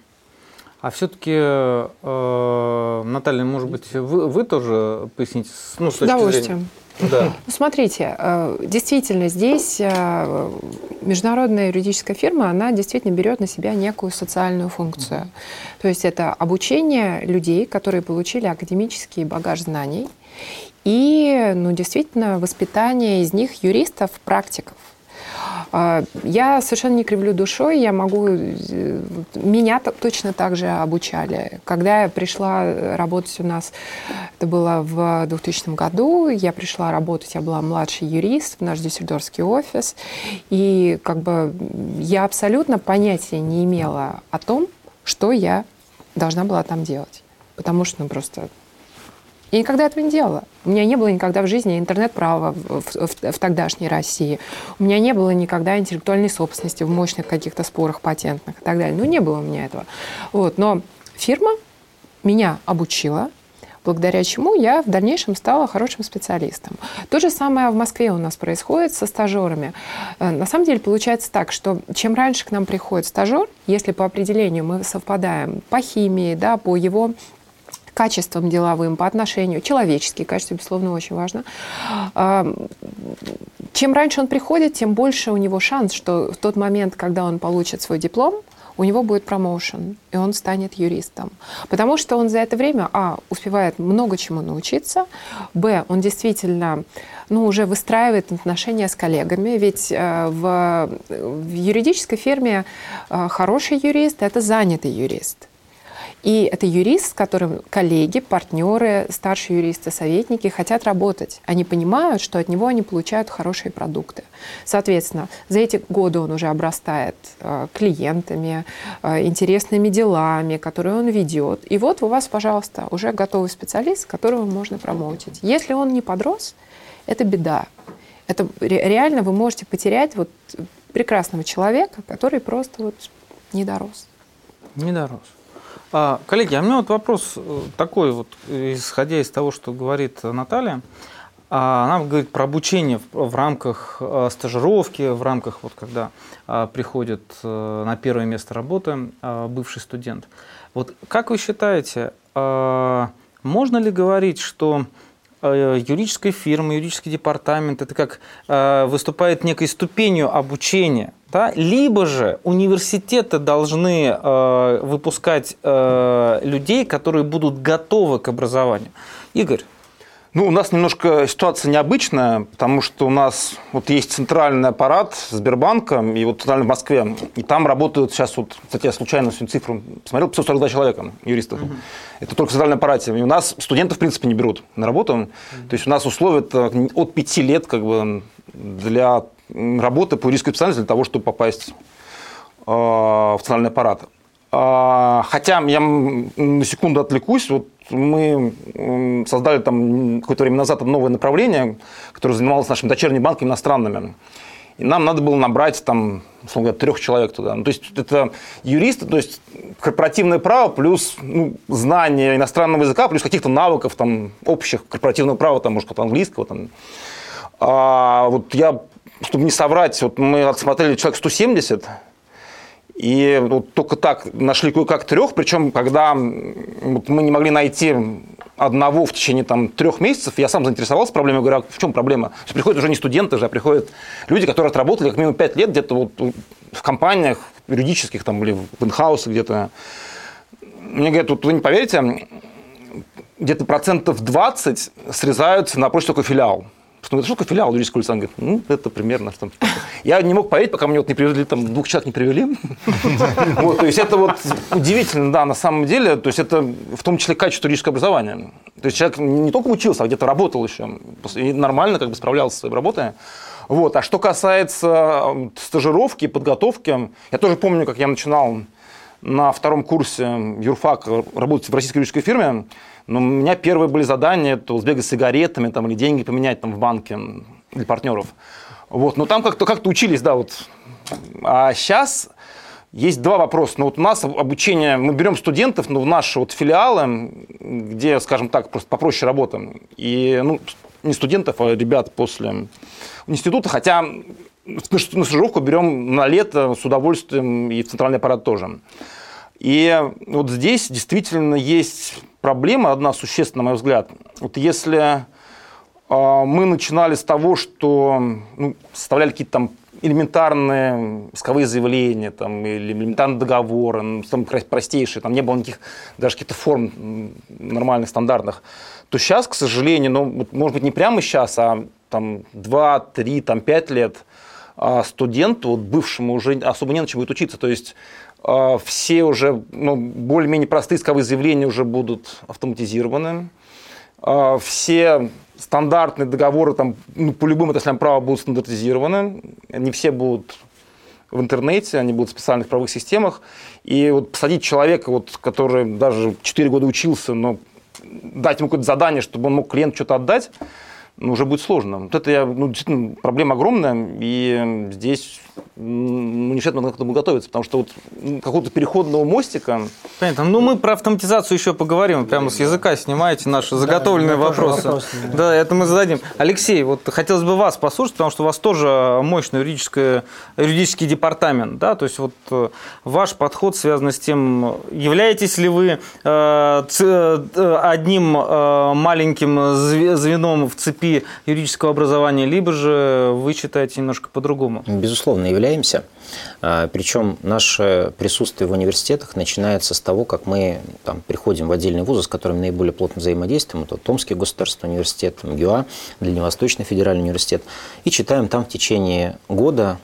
А все-таки, э, Наталья, может быть, вы, вы тоже поясните? Ну, с, с удовольствием. Зрения. Да. Ну, смотрите, э, действительно, здесь э, международная юридическая фирма, она действительно берет на себя некую социальную функцию. То есть это обучение людей, которые получили академический багаж знаний, и, ну, действительно, воспитание из них юристов, практиков. А, я совершенно не кривлю душой, я могу... Э, меня точно так же обучали. Когда я пришла работать у нас, это было в 2000 году, я пришла работать, я была младший юрист в наш дюссельдорфский офис, и как бы я абсолютно понятия не имела о том, что я должна была там делать. Потому что, ну, просто я никогда этого не делала. У меня не было никогда в жизни интернет-права в, в, в, в тогдашней России. У меня не было никогда интеллектуальной собственности в мощных каких-то спорах патентных и так далее. Ну, не было у меня этого. Вот. Но фирма меня обучила, благодаря чему я в дальнейшем стала хорошим специалистом. То же самое в Москве у нас происходит со стажерами. Э, на самом деле получается так, что чем раньше к нам приходит стажер, если по определению мы совпадаем по химии, да, по его качествам деловым, по отношению, человеческие качества, безусловно, очень важно. Чем раньше он приходит, тем больше у него шанс, что в тот момент, когда он получит свой диплом, у него будет промоушен, и он станет юристом. Потому что он за это время, а, успевает много чему научиться, б, он действительно ну, уже выстраивает отношения с коллегами, ведь э, в, в юридической фирме э, хороший юрист – это занятый юрист. И это юрист, с которым коллеги, партнеры, старшие юристы, советники хотят работать. Они понимают, что от него они получают хорошие продукты. Соответственно, за эти годы он уже обрастает э, клиентами, э, интересными делами, которые он ведет. И вот у вас, пожалуйста, уже готовый специалист, которого можно промоутить. Если он не подрос, это беда. Это реально вы можете потерять вот прекрасного человека, который просто вот не дорос. Не дорос. А, коллеги, а у меня вот вопрос э, такой, вот, исходя из того, что говорит Наталья. А, она говорит про обучение в, рамках э, стажировки, в рамках, вот, когда а, приходит а, на первое место работы бывший студент. Вот как вы считаете, можно ли говорить, что Э, юридическая фирма, юридический департамент, это как э, выступает некой ступенью обучения, да? либо же университеты должны э, выпускать людей, которые будут готовы к образованию. Игорь, ну, у нас немножко ситуация необычная, потому что у нас вот есть центральный аппарат Сбербанка, и вот в Москве, и там работают сейчас вот, кстати, я случайно сегодня цифру посмотрел, 542 человека, юристов. Угу. Это только в центральном аппарате. И у нас студентов, в принципе, не берут на работу. Угу. То есть у нас условия от 5 лет как бы, для работы по юридической специальности для того, чтобы попасть э, в центральный аппарат. А, хотя я на секунду отвлекусь, вот мы создали там какое-то время назад новое направление, которое занималось нашими дочерними банками иностранными. И нам надо было набрать там, условно говоря, трех человек туда. Ну, то есть это юристы, то есть корпоративное право плюс ну, знание иностранного языка, плюс каких-то навыков там, общих корпоративного права, там, может, какого-то английского. Там. А вот я, чтобы не соврать, вот мы отсмотрели человек 170, и вот только так нашли кое-как трех, причем когда вот мы не могли найти одного в течение там, трех месяцев, я сам заинтересовался проблемой, говорю, а в чем проблема? Приходят уже не студенты же, а приходят люди, которые отработали как минимум пять лет где-то вот в компаниях юридических там, или в инхаусе где-то. Мне говорят, вот вы не поверите, где-то процентов 20 срезаются на прочь только филиал. Что, ну, что такое филиал юридического лица? Он говорит, ну, это примерно. Что я не мог поверить, пока мне вот не привели, там, двух человек не привели. Вот, то есть это вот удивительно, да, на самом деле, то есть это в том числе качество юридического образования. То есть человек не только учился, а где-то работал еще, и нормально как бы справлялся со своей работой. Вот. А что касается стажировки, подготовки, я тоже помню, как я начинал на втором курсе юрфака работать в российской юридической фирме, но у меня первые были задания, это сбегать с сигаретами там, или деньги поменять там, в банке для партнеров. Вот, но там как-то как учились, да, вот. А сейчас есть два вопроса. Ну, вот у нас обучение, мы берем студентов ну, в наши вот филиалы, где, скажем так, просто попроще работаем. И, ну, не студентов, а ребят после института, хотя на стажировку берем на лето с удовольствием и в центральный аппарат тоже. И вот здесь действительно есть проблема одна существенная, на мой взгляд. Вот если э, мы начинали с того, что ну, составляли какие-то там элементарные исковые заявления там, или элементарные договоры, ну, там, простейшие, там не было никаких даже каких-то форм нормальных, стандартных, то сейчас, к сожалению, ну, может быть, не прямо сейчас, а там 2, 3, там 5 лет, а студенту, вот бывшему уже особо не на чем будет учиться. То есть а, все уже ну, более-менее простые исковые заявления уже будут автоматизированы. А, все стандартные договоры там, ну, по любым отраслям права будут стандартизированы. Они все будут в интернете, они будут в специальных правовых системах. И вот посадить человека, вот, который даже 4 года учился, но дать ему какое-то задание, чтобы он мог клиенту что-то отдать, ну, уже будет сложно. Вот это я, ну, действительно проблема огромная, и здесь университет надо к этому готовиться, потому что вот какого-то переходного мостика... Понятно. Ну, мы про автоматизацию еще поговорим. Прямо с языка снимаете наши заготовленные да, вопросы. Вопрос, да. да, это мы зададим. Алексей, вот хотелось бы вас послушать, потому что у вас тоже мощный юридический, юридический департамент. Да? То есть вот э, ваш подход связан с тем, являетесь ли вы э, э, одним маленьким звеном в цепи юридического образования, либо же вы считаете немножко по-другому? Безусловно, являемся. А, Причем наше присутствие в университетах начинается с того, как мы там, приходим в отдельные вузы, с которыми наиболее плотно взаимодействуем. Это Томский государственный университет, МГУА, Дальневосточный федеральный университет. И читаем там в течение года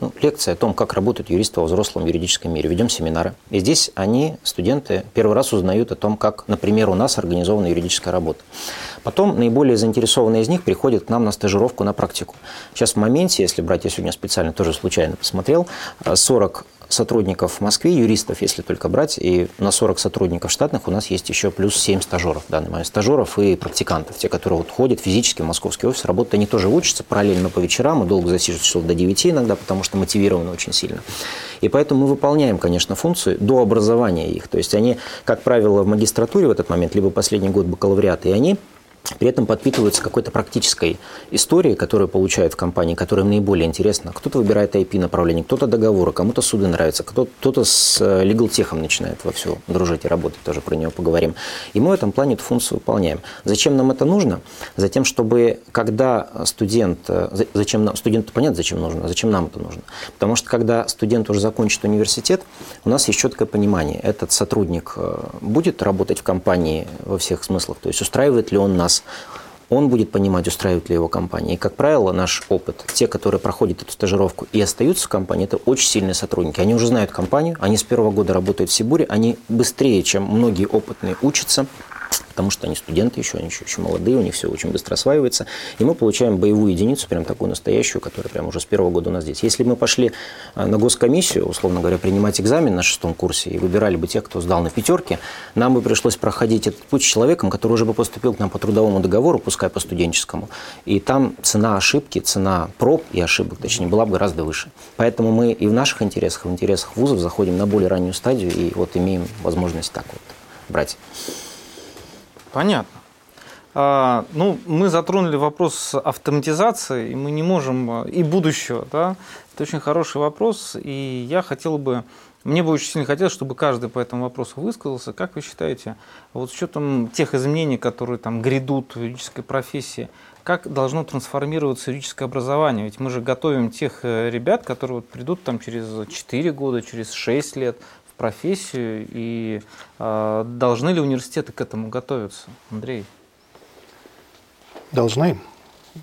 ну, лекция о том, как работают юристы во взрослом юридическом мире. Ведем семинары. И здесь они, студенты, первый раз узнают о том, как, например, у нас организована юридическая работа. Потом наиболее заинтересованные из них приходят к нам на стажировку, на практику. Сейчас в моменте, если брать, я сегодня специально тоже случайно посмотрел, 40 сотрудников в Москве, юристов, если только брать, и на 40 сотрудников штатных у нас есть еще плюс 7 стажеров в данный момент. Стажеров и практикантов, те, которые вот ходят физически в московский офис, работают, они тоже учатся параллельно по вечерам и долго засиживаются часов до 9 иногда, потому что мотивированы очень сильно. И поэтому мы выполняем, конечно, функцию до образования их. То есть они, как правило, в магистратуре в этот момент, либо последний год бакалавриата, и они при этом подпитываются какой-то практической историей, которую получают в компании, которая им наиболее интересна. Кто-то выбирает IP-направление, кто-то договоры, кому-то суды нравятся, кто-то с э, legal техом начинает во все дружить и работать, тоже про него поговорим. И мы в этом плане эту функцию выполняем. Зачем нам это нужно? Затем, чтобы когда студент, э, зачем нам, студенту понятно, зачем нужно, а зачем нам это нужно? Потому что когда студент уже закончит университет, у нас есть четкое понимание, этот сотрудник э, будет работать в компании во всех смыслах, то есть устраивает ли он нас нас, он будет понимать, устраивает ли его компания. И, как правило, наш опыт, те, которые проходят эту стажировку и остаются в компании, это очень сильные сотрудники. Они уже знают компанию, они с первого года работают в Сибуре, они быстрее, чем многие опытные, учатся, потому что они студенты еще, они еще, еще молодые, у них все очень быстро осваивается. И мы получаем боевую единицу, прям такую настоящую, которая прям уже с первого года у нас здесь. Если мы пошли а, на госкомиссию, условно говоря, принимать экзамен на шестом курсе и выбирали бы тех, кто сдал на пятерке, нам бы пришлось проходить этот путь с человеком, который уже бы поступил к нам по трудовому договору, пускай по студенческому. И там цена ошибки, цена проб и ошибок, точнее, была бы гораздо выше. Поэтому мы и в наших интересах, в интересах вузов заходим на более раннюю стадию и вот имеем возможность так вот брать. Понятно. А, ну, мы затронули вопрос автоматизации, и мы не можем, и будущего, да, это очень хороший вопрос, и я хотел бы, мне бы очень сильно хотелось, чтобы каждый по этому вопросу высказался. Как вы считаете, вот с учетом тех изменений, которые там грядут в юридической профессии, как должно трансформироваться юридическое образование? Ведь мы же готовим тех э, ребят, которые вот придут там через 4 года, через 6 лет профессию, и э, должны ли университеты к этому готовиться, Андрей? Должны.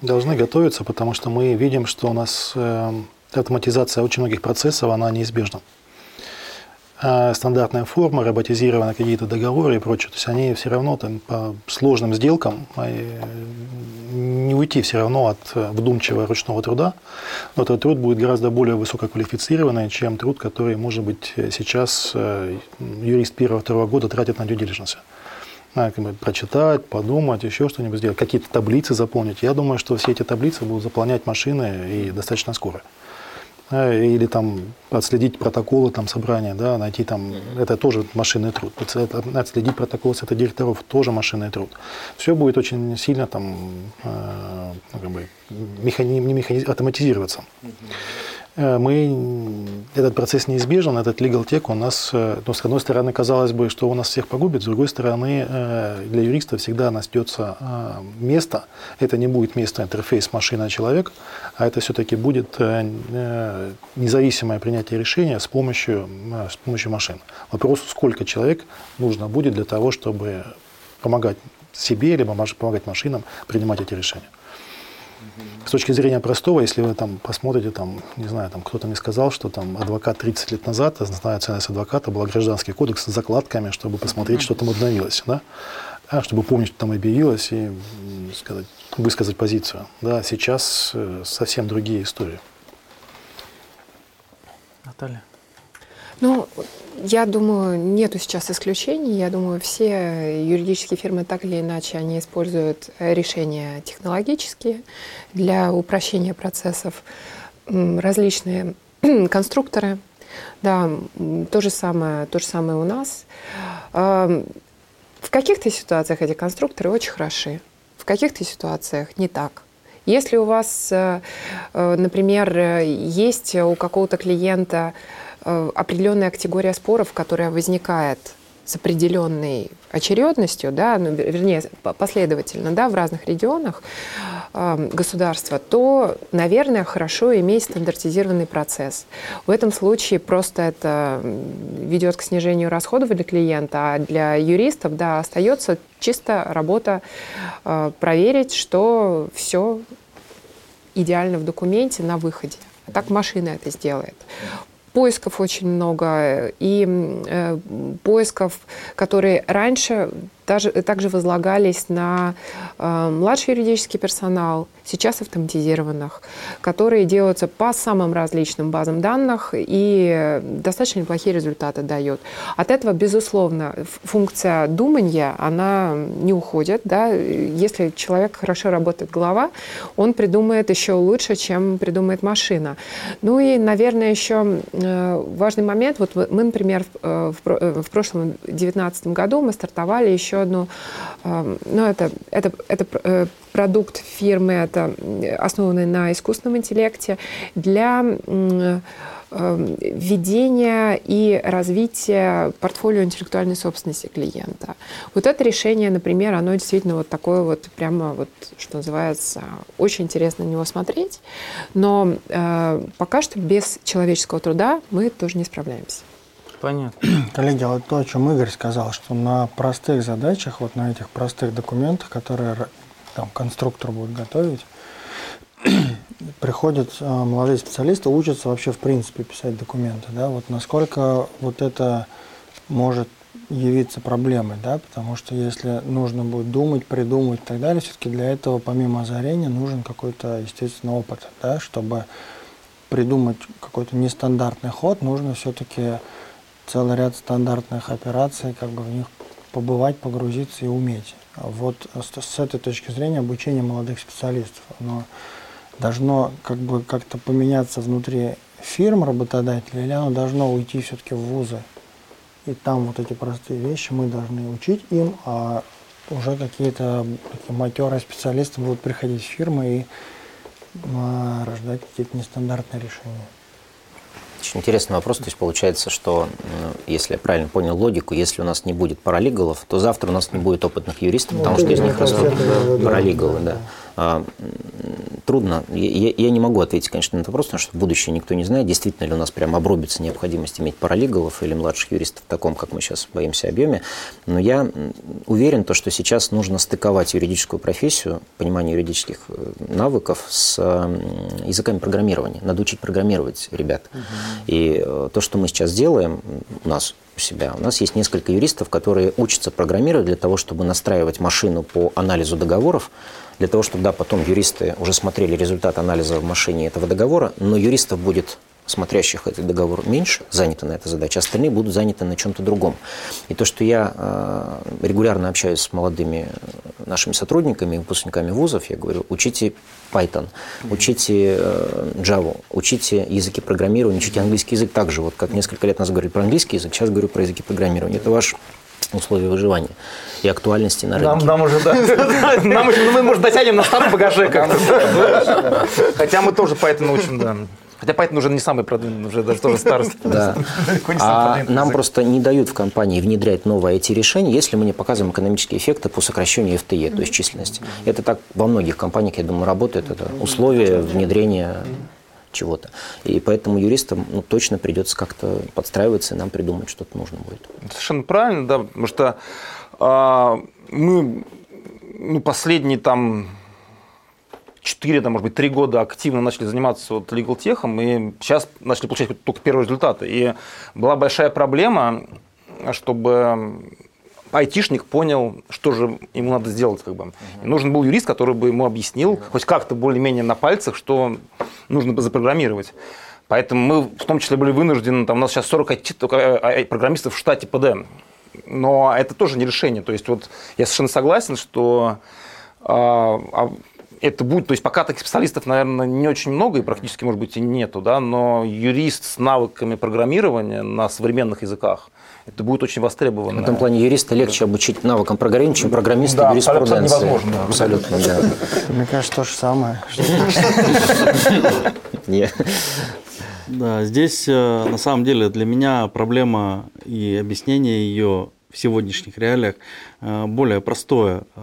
Должны готовиться, потому что мы видим, что у нас э, автоматизация очень многих процессов, она неизбежна. А стандартная форма, роботизированные какие-то договоры и прочее, то есть они все равно там по сложным сделкам э, не уйти все равно от э, вдумчивого ручного труда, но этот труд будет гораздо более высококвалифицированный, чем труд, который, может быть, сейчас э, юрист первого-второго года тратит на due diligence. как бы прочитать, подумать, еще что-нибудь сделать, какие-то таблицы заполнить. Я думаю, что все эти таблицы будут заполнять машины и достаточно скоро или там отследить протоколы там собрания, да, найти там, это тоже машинный труд. Отследить протоколы это директоров тоже машинный труд. Все будет очень сильно там, э, ну, как бы, механи, не механи, автоматизироваться. Э, мы, этот процесс неизбежен, этот legal tech у нас, э, ну, с одной стороны, казалось бы, что он нас всех погубит, с другой стороны, э, для юриста всегда найдется место, это не будет место интерфейс машина-человек, а это все-таки будет независимое принятие решения с помощью, с помощью машин. Вопрос, сколько человек нужно будет для того, чтобы помогать себе, либо помогать машинам принимать эти решения. С точки зрения простого, если вы там посмотрите, там, не знаю, там кто-то мне сказал, что там адвокат 30 лет назад, знаю ценность адвоката, был гражданский кодекс с закладками, чтобы посмотреть, что там обновилось, да? А, чтобы помнить, что там объявилось и сказать, высказать позицию. Да, сейчас э, совсем другие истории. Наталья. Ну, я думаю, нету сейчас исключений. Я думаю, все юридические фирмы так или иначе они используют решения технологические для упрощения процессов. Различные конструкторы, да, то же самое, то же самое у нас. В каких-то ситуациях эти конструкторы очень хороши, в каких-то ситуациях не так. Если у вас, э, э, например, есть у какого-то клиента Э, определенная категория споров, которая возникает с определенной очередностью, да, ну, вернее, последовательно, да, в разных регионах э, государства, то, наверное, хорошо иметь стандартизированный процесс. В этом случае просто это ведет к снижению расходов для клиента, а для юристов, да, остается чисто работа э, проверить, что все идеально в документе на выходе. Так машина это сделает поисков очень много, и э, поисков, которые раньше также возлагались на э, младший юридический персонал, сейчас автоматизированных, которые делаются по самым различным базам данных и достаточно неплохие результаты дают. От этого, безусловно, функция думания, она не уходит. Да? Если человек хорошо работает голова, он придумает еще лучше, чем придумает машина. Ну и, наверное, еще э, важный момент. Вот мы, например, в прошлом 2019 году мы стартовали еще одну, ну, это, это, это э, продукт фирмы, это основанный на искусственном интеллекте, для эм, ведения и развития портфолио интеллектуальной собственности клиента. Вот это решение, например, оно действительно вот такое вот прямо вот, что называется, очень интересно на него смотреть, но э, пока что без человеческого труда мы тоже не справляемся. Понятно. Коллеги, вот то, о чем Игорь сказал, что на простых задачах, вот на этих простых документах, которые там конструктор будет готовить, приходят э, молодые специалисты, учатся вообще в принципе писать документы, да, вот насколько вот это может явиться проблемой, да, потому что если нужно будет думать, придумать и так далее, все-таки для этого помимо озарения нужен какой-то, естественно, опыт, да, чтобы придумать какой-то нестандартный ход, нужно все-таки целый ряд стандартных операций, как бы в них побывать, погрузиться и уметь. Вот с, с этой точки зрения обучение молодых специалистов, оно должно как бы как-то поменяться внутри фирм работодателей, или оно должно уйти все-таки в вузы. И там вот эти простые вещи мы должны учить им, а уже какие-то такие матерые специалисты будут приходить в фирмы и а, рождать какие-то нестандартные решения. Очень интересный вопрос. То есть получается, что, если я правильно понял логику, если у нас не будет паралиголов, то завтра у нас не будет опытных юристов, потому что из них растут паралиголы. Да. А, трудно. Я, я не могу ответить, конечно, на этот вопрос, потому что будущее никто не знает, действительно ли у нас прям обрубится необходимость иметь паралиголов или младших юристов в таком, как мы сейчас боимся, объеме. Но я уверен, то, что сейчас нужно стыковать юридическую профессию, понимание юридических э, навыков с языками программирования. Надо учить программировать ребят. Угу. И э, то, что мы сейчас делаем у нас у себя. У нас есть несколько юристов, которые учатся программировать для того, чтобы настраивать машину по анализу договоров, для того, чтобы да, потом юристы уже смотрели результат анализа в машине этого договора, но юристов будет смотрящих этот договор меньше, заняты на этой задаче, остальные будут заняты на чем-то другом. И то, что я э, регулярно общаюсь с молодыми нашими сотрудниками, выпускниками вузов, я говорю, учите Python, учите э, Java, учите языки программирования, учите английский язык так же, вот как несколько лет назад говорили про английский язык, сейчас говорю про языки программирования. Это ваш условия выживания и актуальности на рынке. Нам, нам уже, да. Нам ну, мы, может, дотянем на старом багаже как Хотя мы тоже поэтому учим, да. Хотя Python уже не самый продвинутый, уже даже тоже старость. Да. А нам просто не дают в компании внедрять новые IT-решения, если мы не показываем экономические эффекты по сокращению FTE, то есть численности. Это так во многих компаниях, я думаю, работает. Это условия внедрения чего-то. И поэтому юристам ну, точно придется как-то подстраиваться, и нам придумать что-то нужно будет. Совершенно правильно, да, потому что а, мы ну, последние там 4, там, может быть, 3 года активно начали заниматься вот legal техом, и сейчас начали получать только первые результаты. И была большая проблема, чтобы айтишник понял, что же ему надо сделать. Как бы. И нужен был юрист, который бы ему объяснил, хоть как-то более-менее на пальцах, что нужно запрограммировать. Поэтому мы в том числе были вынуждены, там у нас сейчас 40 IT программистов в штате ПД. Но это тоже не решение. То есть вот я совершенно согласен, что а, а, это будет, то есть пока таких специалистов, наверное, не очень много и практически, может быть, и нету, да, но юрист с навыками программирования на современных языках – это будет очень востребовано. В этом плане юриста легче обучить навыкам программирования, чем программиста да, юриспруденции. Абсолютно невозможно. Абсолютно, да. Мне кажется, то же самое. Да, здесь э, на самом деле для меня проблема и объяснение ее в сегодняшних реалиях э, более простое. Э,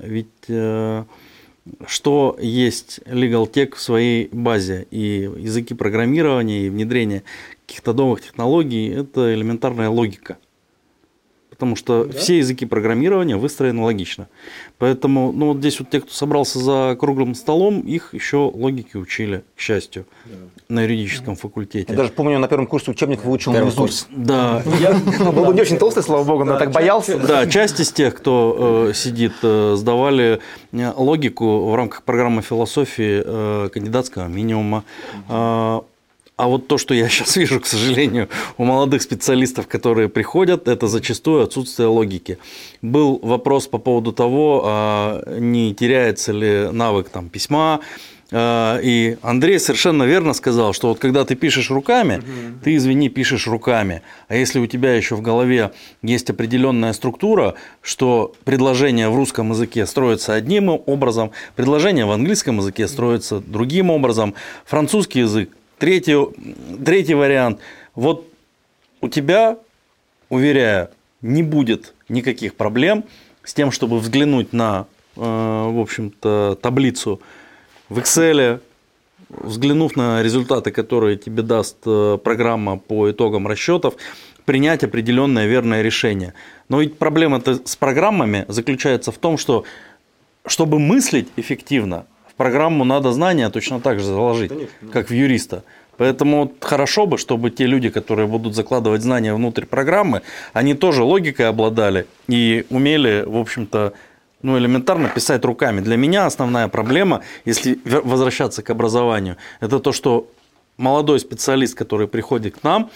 ведь что есть Legal Tech в своей базе и языки программирования и внедрения каких-то новых технологий, это элементарная логика. Потому что да? все языки программирования выстроены логично. Поэтому, ну вот здесь вот те, кто собрался за круглым столом, их еще логики учили, к счастью, да. на юридическом факультете. Я даже помню, на первом курсе учебник выучил наизусть. Да. Я был не очень толстый, слава богу, но так боялся. Да, часть из тех, кто э, сидит, э, сдавали э, логику в рамках программы философии кандидатского минимума а вот то, что я сейчас вижу, к сожалению, у молодых специалистов, которые приходят, это зачастую отсутствие логики. Был вопрос по поводу того, а, не теряется ли навык там, письма, а, и Андрей совершенно верно сказал, что вот когда ты пишешь руками, угу. ты, извини, пишешь руками. А если у тебя еще в голове есть определенная структура, что предложение в русском языке строится одним образом, предложение в английском языке строится другим образом, французский язык Третий, третий вариант. Вот у тебя, уверяю, не будет никаких проблем с тем, чтобы взглянуть на, э, в общем-то, таблицу в Excel, взглянув на результаты, которые тебе даст э, программа по итогам расчетов, принять определенное верное решение. Но ведь проблема с программами заключается в том, что чтобы мыслить эффективно, программу надо знания точно так же заложить, Конечно, да. как в юриста. Поэтому хорошо бы, чтобы те люди, которые будут закладывать знания внутрь программы, они тоже логикой обладали и умели, в общем-то, ну, элементарно писать руками. Для меня основная проблема, если возвращаться к образованию, это то, что молодой специалист, который приходит к нам,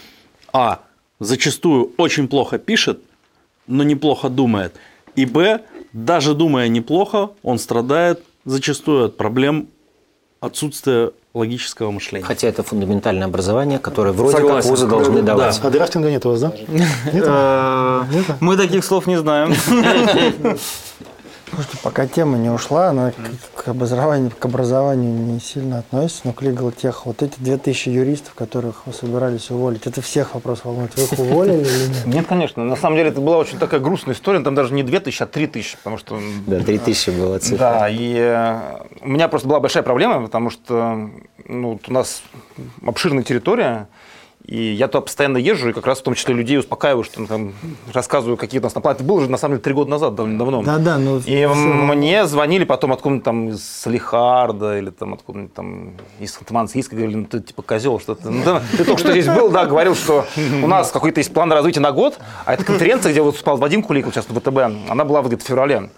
а, зачастую очень плохо пишет, но неплохо думает, и б, даже думая неплохо, он страдает зачастую от проблем отсутствия логического мышления. Хотя это фундаментальное образование, которое вроде Согласен. как вузы должны давать. А драфтинга нет у вас, да? Э, Мы таких слов не знаем. Слушайте, пока тема не ушла, она к образованию, к образованию не сильно относится, но к Legal Tech, вот эти 2000 юристов, которых вы собирались уволить, это всех вопрос волнует. Вы их уволили или нет? Нет, конечно. На самом деле это была очень такая грустная история. Там даже не 2000, а 3000, потому что... Да, 3000 было цифра. Да, и э, у меня просто была большая проблема, потому что ну, у нас обширная территория, и я туда постоянно езжу, и как раз в том числе людей успокаиваю, что ну, там, рассказываю, какие у нас на плане. Это было уже, на самом деле, три года назад, довольно давно. Да, да. Ну, и все. мне звонили потом откуда-то там из Лихарда или там откуда-нибудь там из Хантамансийска, говорили, ну ты типа козел, что ты, ну, ты, ты только что здесь был, да, говорил, что у нас какой-то есть план развития на год, а эта конференция, где вот спал Вадим Куликов сейчас на ВТБ, она была в феврале.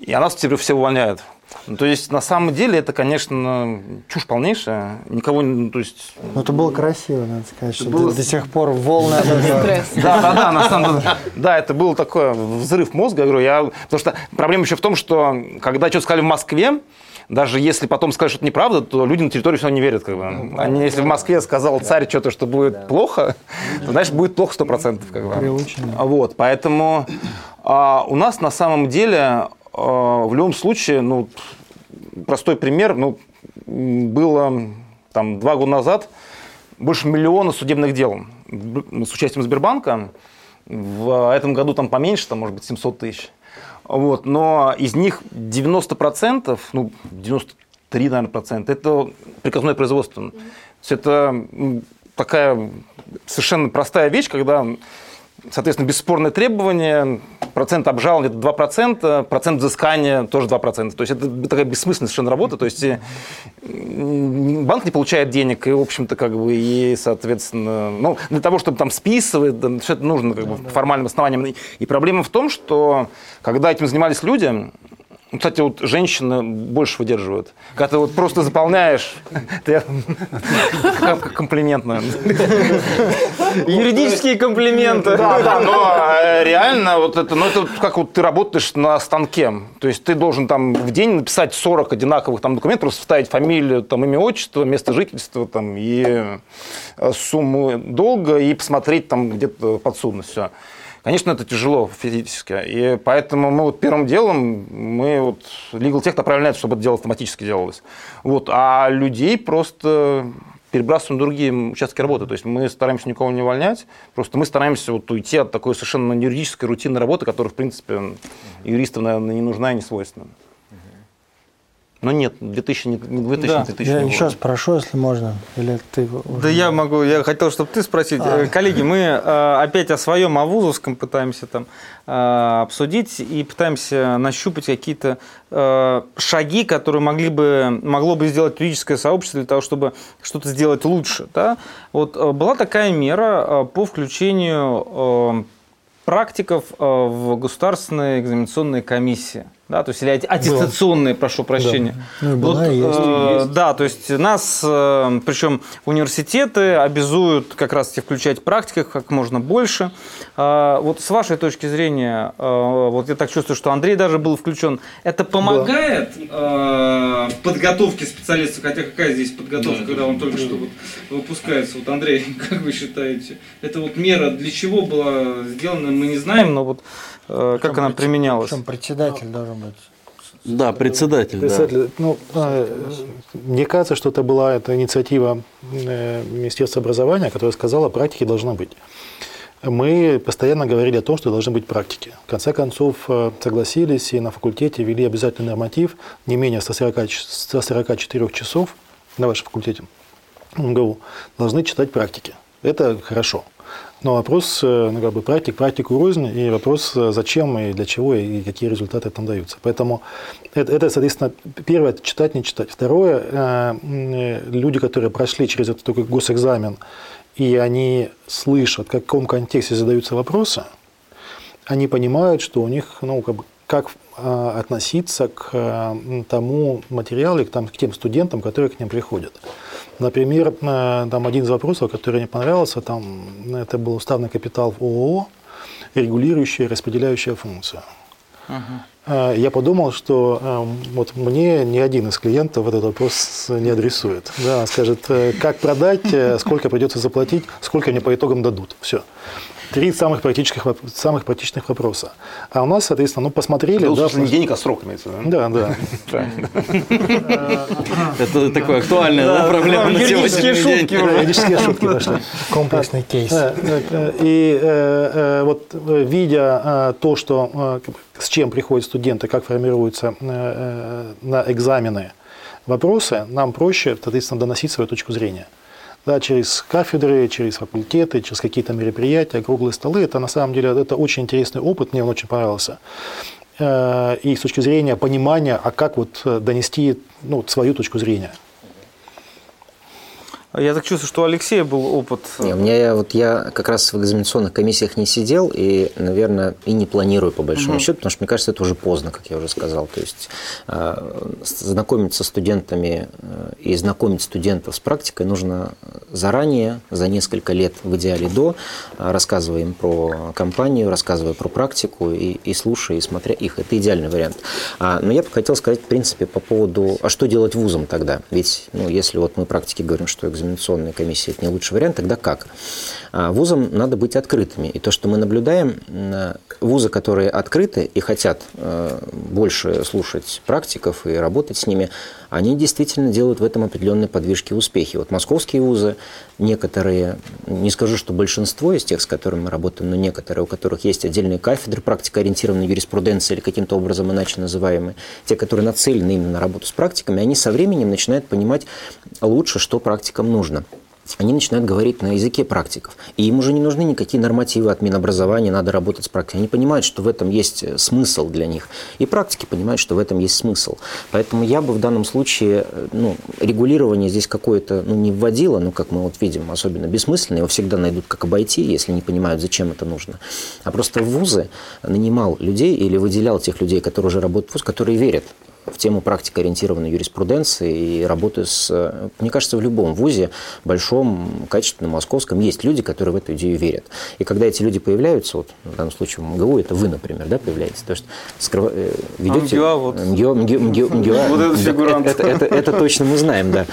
И она теперь все увольняет. Ну, то есть, на самом деле, это, конечно, чушь полнейшая. Никого не... То есть... Ну, это было красиво, надо сказать, что было... до, до сих пор волны... Да, да, да, на самом деле. Да, это был такой взрыв мозга, говорю, я... Потому что проблема еще в том, что когда что-то сказали в Москве, даже если потом скажут, что это неправда, то люди на территории все равно не верят. Как бы. Они, если в Москве сказал царь что-то, что будет плохо, то, значит, будет плохо 100%. Как бы. Вот, поэтому а, у нас на самом деле в любом случае, ну, простой пример, ну, было там два года назад больше миллиона судебных дел с участием Сбербанка. В этом году там поменьше, там, может быть, 700 тысяч. Вот, но из них 90%, ну, 93, наверное, процента, это приказное производство. То есть это такая совершенно простая вещь, когда, соответственно, бесспорное требование, процент обжалования это 2%, процент взыскания тоже 2%. То есть это такая бессмысленная совершенно работа. То есть банк не получает денег, и, в общем-то, как бы, и, соответственно, ну, для того, чтобы там списывать, все это нужно как бы, по формальным основаниям. И проблема в том, что когда этим занимались люди, кстати, вот женщины больше выдерживают. Когда ты вот просто заполняешь, как комплимент, Юридические комплименты. Да, да, но э, реально вот это, ну это как вот ты работаешь на станке. То есть ты должен там в день написать 40 одинаковых там документов, просто вставить фамилию, там имя, отчество, место жительства там и э, сумму долга и посмотреть там где-то подсудность. Все. Конечно, это тяжело физически. И поэтому мы вот первым делом, мы вот Legal Tech направляет, чтобы это дело автоматически делалось. Вот. А людей просто перебрасываем на другие участки работы. То есть мы стараемся никого не увольнять, просто мы стараемся вот уйти от такой совершенно юридической рутинной работы, которая, в принципе, юристам, наверное, не нужна и не свойственна. Но нет, 2000 не 2000, да. 2000 Я еще спрошу, если можно. Или ты Да я могу, я хотел, чтобы ты спросить. А. Э, коллеги, мы э, опять о своем, о вузовском пытаемся там э, обсудить и пытаемся нащупать какие-то шаги, которые могли бы, могло бы сделать юридическое сообщество для того, чтобы что-то сделать лучше. Да? Вот была такая мера по включению практиков в государственные экзаменационные комиссии да, то есть или аттестационные, Было. прошу прощения. Да. Ну, была, вот, есть, э, есть. Да, то есть нас, э, причем университеты обязуют как раз таки включать практиках как можно больше. Э, вот с вашей точки зрения, э, вот я так чувствую, что Андрей даже был включен. Это помогает э, подготовке специалистов? Хотя какая здесь подготовка, да, когда он только да. что вот выпускается? Вот Андрей, как вы считаете, это вот мера для чего была сделана, мы не знаем, но вот Э, как она применялась? Причем председатель должен быть. Да, председатель. председатель да. Ну, а, мне кажется, что это была эта инициатива э, Министерства образования, которая сказала, практики должна быть. Мы постоянно говорили о том, что должны быть практики. В конце концов, э, согласились и на факультете ввели обязательный норматив не менее 140, 144 часов на вашем факультете МГУ должны читать практики. Это хорошо. Но вопрос, э, ну, как бы практик, практику рознь, и вопрос, э, зачем и для чего, и какие результаты там даются. Поэтому это, это соответственно, первое, читать, не читать. Второе, э, люди, которые прошли через этот такой госэкзамен, и они слышат, в каком контексте задаются вопросы, они понимают, что у них, ну, как бы, как относиться к тому материалу, к, там, к тем студентам, которые к ним приходят. Например, э, там один из вопросов, который мне понравился, там, это был уставный капитал в ООО, регулирующая распределяющая функция. Uh-huh. Я подумал, что э, вот мне ни один из клиентов этот вопрос не адресует. Да, скажет, как продать, сколько придется заплатить, сколько мне по итогам дадут. Все. Три самых практических, самых практичных вопроса. А у нас, соответственно, ну, посмотрели... Да, не денег, а срок имеется, да? Да, да. Это такое актуальная проблема на сегодняшний шутки Юридические шутки пошли. Комплексный кейс. И э, вот видя то, что с чем приходят студенты, как формируются на экзамены вопросы, нам проще, соответственно, доносить свою точку зрения да, через кафедры, через факультеты, через какие-то мероприятия, круглые столы. Это на самом деле это очень интересный опыт, мне он очень понравился. Э, и с точки зрения понимания, а как вот донести ну, свою точку зрения. Я так чувствую, что у Алексея был опыт. Не, у меня вот я как раз в экзаменационных комиссиях не сидел и, наверное, и не планирую по большому угу. счету, потому что мне кажется, это уже поздно, как я уже сказал. То есть э, знакомиться с студентами э, и знакомить студентов с практикой нужно заранее, за несколько лет в идеале до, рассказывая им про компанию, рассказывая про практику и, и слушая, и смотря их. Это идеальный вариант. А, но я бы хотел сказать, в принципе, по поводу, а что делать вузом тогда? Ведь, ну, если вот мы практики говорим, что экзаменационная комиссия – это не лучший вариант, тогда как? А вузам надо быть открытыми. И то, что мы наблюдаем, вузы, которые открыты и хотят э, больше слушать практиков и работать с ними, они действительно делают в этом определенные подвижки и успехи. Вот московские вузы, некоторые, не скажу, что большинство из тех, с которыми мы работаем, но некоторые, у которых есть отдельные кафедры практикоориентированной юриспруденции или каким-то образом иначе называемые, те, которые нацелены именно на работу с практиками, они со временем начинают понимать лучше, что практикам нужно. они начинают говорить на языке практиков. И им уже не нужны никакие нормативы от Минобразования, надо работать с практикой. Они понимают, что в этом есть э, смысл для них. И практики понимают, что в этом есть смысл. Поэтому я бы в данном случае э, ну, регулирование здесь какое-то ну, не вводила, ну, как мы вот видим, особенно бессмысленно. Его всегда найдут, как обойти, если не понимают, зачем это нужно. А просто в вузы нанимал людей или выделял тех людей, которые уже работают в ВУЗ, которые верят в тему практикоориентированной юриспруденции и работы с... Мне кажется, в любом вузе, большом, качественном, московском, есть люди, которые в эту идею верят. И когда эти люди появляются, вот в данном случае в МГУ, это вы, например, да, появляетесь, то есть скрыв... Э, ведете... МГУА, вот. МГУ, МГУ, МГУ, МГУА. Вот этот фигурант. Это, это, это, это точно мы знаем, да.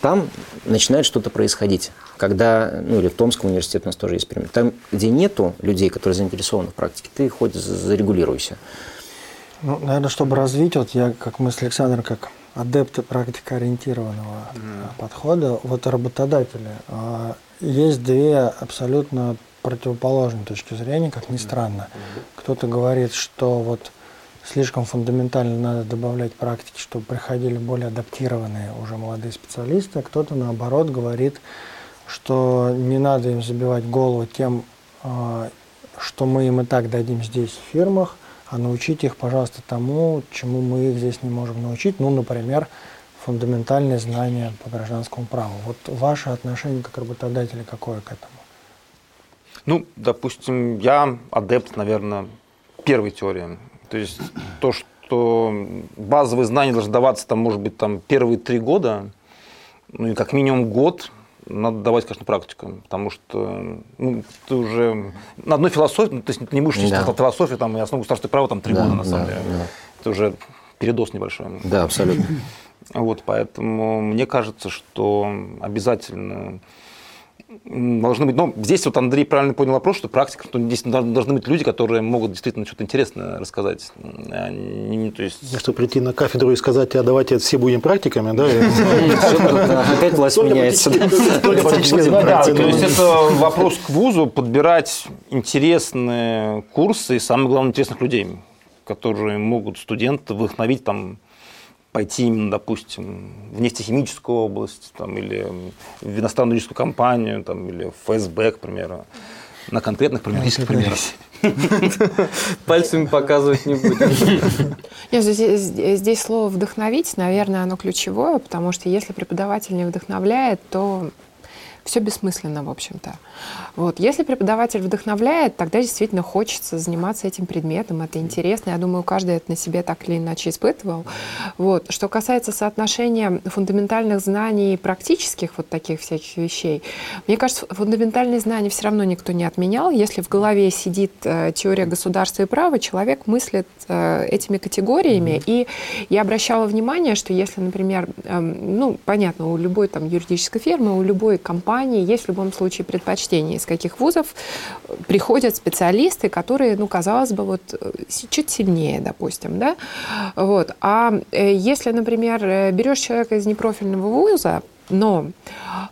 Там начинает что-то происходить. Когда, ну или в Томском университете у нас тоже есть пример. Там, где нету людей, которые заинтересованы в практике, ты хоть зарегулируйся. Ну, наверное, чтобы развить, вот я, как мысль Александр, как адепты практикоориентированного mm. подхода, вот работодатели, а, есть две абсолютно противоположные точки зрения, как ни странно. Кто-то говорит, что вот слишком фундаментально надо добавлять практики, чтобы приходили более адаптированные уже молодые специалисты, а кто-то наоборот говорит, что не надо им забивать голову тем, а, что мы им и так дадим здесь в фирмах, а научить их, пожалуйста, тому, чему мы их здесь не можем научить, ну, например, фундаментальные знания по гражданскому праву. Вот ваше отношение как работодателя какое к этому? Ну, допустим, я адепт, наверное, первой теории. То есть то, что базовые знания должны даваться, там, может быть, там, первые три года, ну и как минимум год, надо давать, конечно, практику, потому что ну, ты уже на одной философии, ну, то есть не будешь читать да. философию там, и основу государственного права там три да, года, на самом да, деле. Да. Это уже передоз небольшой. Да, абсолютно. Вот, поэтому мне кажется, что обязательно должны быть, ну, здесь вот Андрей правильно понял вопрос, что практика, что здесь должны быть люди, которые могут действительно что-то интересное рассказать. А не, то есть... Что прийти на кафедру и сказать, а давайте все будем практиками, да? Опять власть меняется. То есть это вопрос к вузу, подбирать интересные курсы и, самое главное, интересных людей, которые могут студента вдохновить там пойти именно, допустим, в нефтехимическую область там, или в иностранную юридическую компанию там, или в ФСБ, к примеру, на конкретных практических примерах. Пальцами показывать не будем. здесь, здесь слово «вдохновить», наверное, оно ключевое, потому что если преподаватель не вдохновляет, то все бессмысленно, в общем-то. Вот. Если преподаватель вдохновляет, тогда действительно хочется заниматься этим предметом, это интересно. Я думаю, каждый это на себе так или иначе испытывал. Вот. Что касается соотношения фундаментальных знаний и практических вот таких всяких вещей, мне кажется, фундаментальные знания все равно никто не отменял. Если в голове сидит э, теория государства и права, человек мыслит э, этими категориями. Mm-hmm. И я обращала внимание, что если, например, э, ну, понятно, у любой там юридической фирмы, у любой компании есть в любом случае предпочтение из каких вузов приходят специалисты, которые, ну, казалось бы, вот э, чуть сильнее, допустим, да, вот. А э, если, например, э, берешь человека из непрофильного вуза, но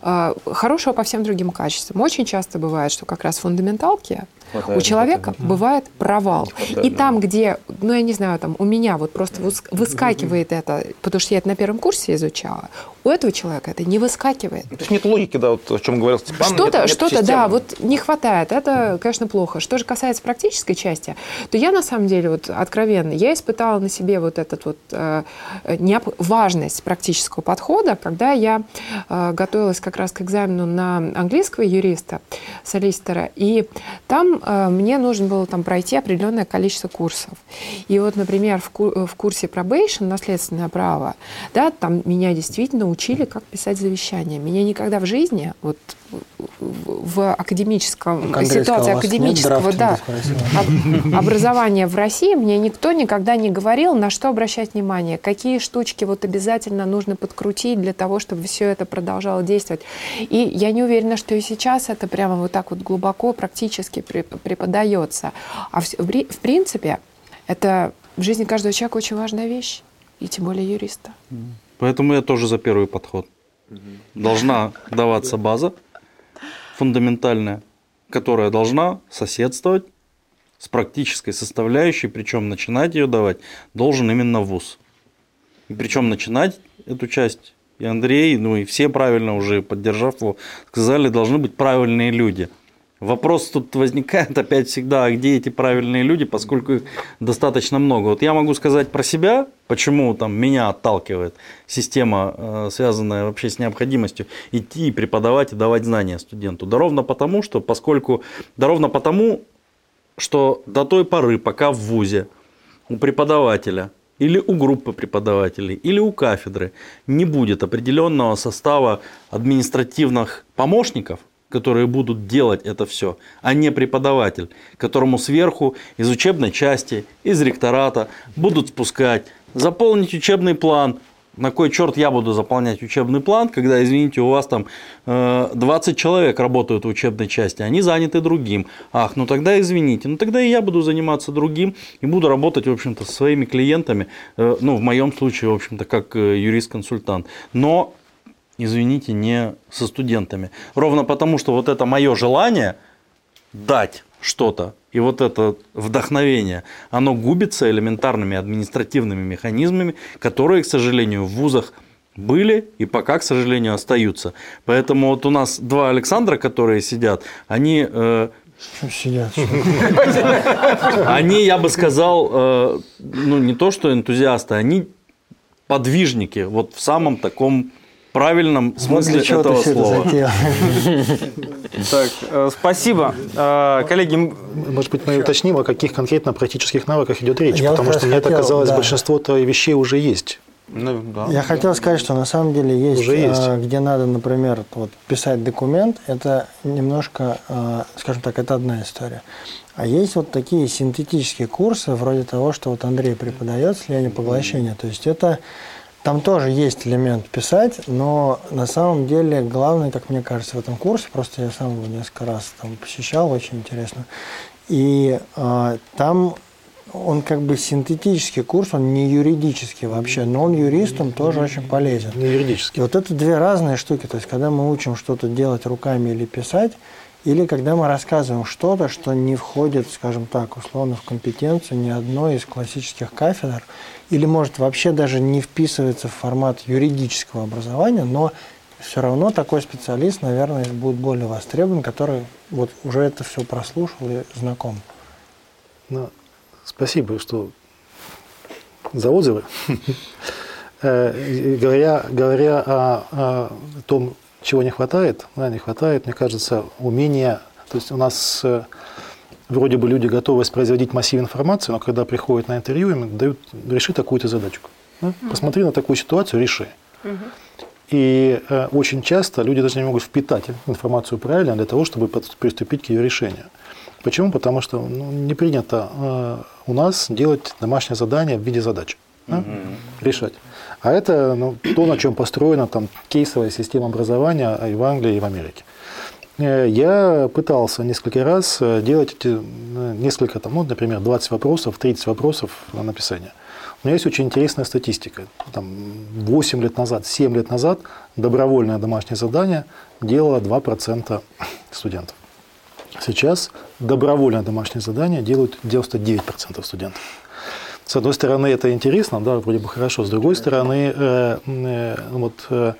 э, хорошего по всем другим качествам. Очень часто бывает, что как раз фундаменталки Хватает, у человека хватает. бывает провал. Хватает, и там, да. где, ну я не знаю, там у меня вот просто выскакивает это, потому что я это на первом курсе изучала, у этого человека это не выскакивает. То есть нет логики, да, вот о чем говорил Степан. Что-то, что-то, да, вот не хватает. Это, конечно, плохо. Что же касается практической части, то я на самом деле вот откровенно, я испытала на себе вот этот вот э, неоп- важность практического подхода, когда я э, готовилась как раз к экзамену на английского юриста, солистера, и там Э, мне нужно было там пройти определенное количество курсов. И вот, например, в, ку- в курсе probation, наследственное право, да, там меня действительно учили, как писать завещание. Меня никогда в жизни, вот в академическом ну, ситуации академического да, об, образования в России мне никто никогда не говорил, на что обращать внимание, какие штучки вот обязательно нужно подкрутить для того, чтобы все это продолжало действовать. И я не уверена, что и сейчас это прямо вот так вот глубоко практически преподается. А в, в принципе это в жизни каждого человека очень важная вещь, и тем более юриста. Поэтому я тоже за первый подход. Должна даваться база, фундаментальная, которая должна соседствовать с практической составляющей, причем начинать ее давать должен именно вуз. И причем начинать эту часть и Андрей, ну и все правильно уже поддержав его, сказали, должны быть правильные люди. Вопрос тут возникает опять всегда, а где эти правильные люди, поскольку их достаточно много. Вот я могу сказать про себя, почему там меня отталкивает система, э, связанная вообще с необходимостью идти преподавать и давать знания студенту. Да ровно потому, что поскольку, да ровно потому, что до той поры, пока в ВУЗе у преподавателя или у группы преподавателей, или у кафедры не будет определенного состава административных помощников, которые будут делать это все, а не преподаватель, которому сверху из учебной части, из ректората будут спускать, заполнить учебный план. На кой черт я буду заполнять учебный план, когда, извините, у вас там 20 э, человек работают в учебной части, они заняты другим. Ах, ну тогда извините, ну тогда и я буду заниматься другим и буду работать, в общем-то, со своими клиентами, э, ну, в моем случае, в общем-то, как э, юрист-консультант. Но извините, не со студентами. Ровно потому, что вот это мое желание дать что-то, и вот это вдохновение, оно губится элементарными административными механизмами, которые, к сожалению, в вузах были и пока, к сожалению, остаются. Поэтому вот у нас два Александра, которые сидят, они э, сидят. Они, я бы сказал, э, ну не то что энтузиасты, они подвижники, вот в самом таком правильном смысле вот этого слова. Так, э, спасибо. Э, коллеги, может быть, мы уточним, о каких конкретно практических навыках идет речь, Я потому что мне это казалось, да. большинство-то вещей уже есть. Ну, да, Я да. хотел сказать, что на самом деле есть, Уже есть. Э, где надо, например, вот, писать документ, это немножко, скажем так, это одна история. А есть вот такие синтетические курсы, вроде того, что вот Андрей преподает, слияние поглощения. То есть это там тоже есть элемент писать, но на самом деле главное, как мне кажется, в этом курсе, просто я сам его несколько раз там посещал, очень интересно. И э, там он как бы синтетический курс, он не юридический вообще, но он юрист, он тоже очень полезен. Не юридический. И вот это две разные штуки. То есть, когда мы учим что-то делать руками или писать, или когда мы рассказываем что-то, что не входит, скажем так, условно в компетенцию ни одной из классических кафедр, или может вообще даже не вписывается в формат юридического образования, но все равно такой специалист, наверное, будет более востребован, который вот уже это все прослушал и знаком. Ну, спасибо, что за отзывы. Э, говоря, говоря о, том, чего не хватает, да, не хватает, мне кажется, умения. То есть у нас э, вроде бы люди готовы воспроизводить массив информации, но когда приходят на интервью, им дают реши такую-то задачку. Да? Посмотри на такую ситуацию, реши. И э, очень часто люди даже не могут впитать информацию правильно для того, чтобы приступить к ее решению. Почему? Потому что ну, не принято э, у нас делать домашнее задание в виде задач. Да? Угу. Решать. А это ну, то, на чем построена там, кейсовая система образования и в Англии, и в Америке. Э, я пытался несколько раз э, делать эти э, несколько, там, ну, например, 20 вопросов, 30 вопросов на написание. У меня есть очень интересная статистика. Там, 8 лет назад, 7 лет назад добровольное домашнее задание делало 2% студентов. Сейчас добровольное домашнее задание делают 99% студентов. С одной стороны, это интересно, да, вроде бы хорошо. С другой стороны, э, э, вот, э,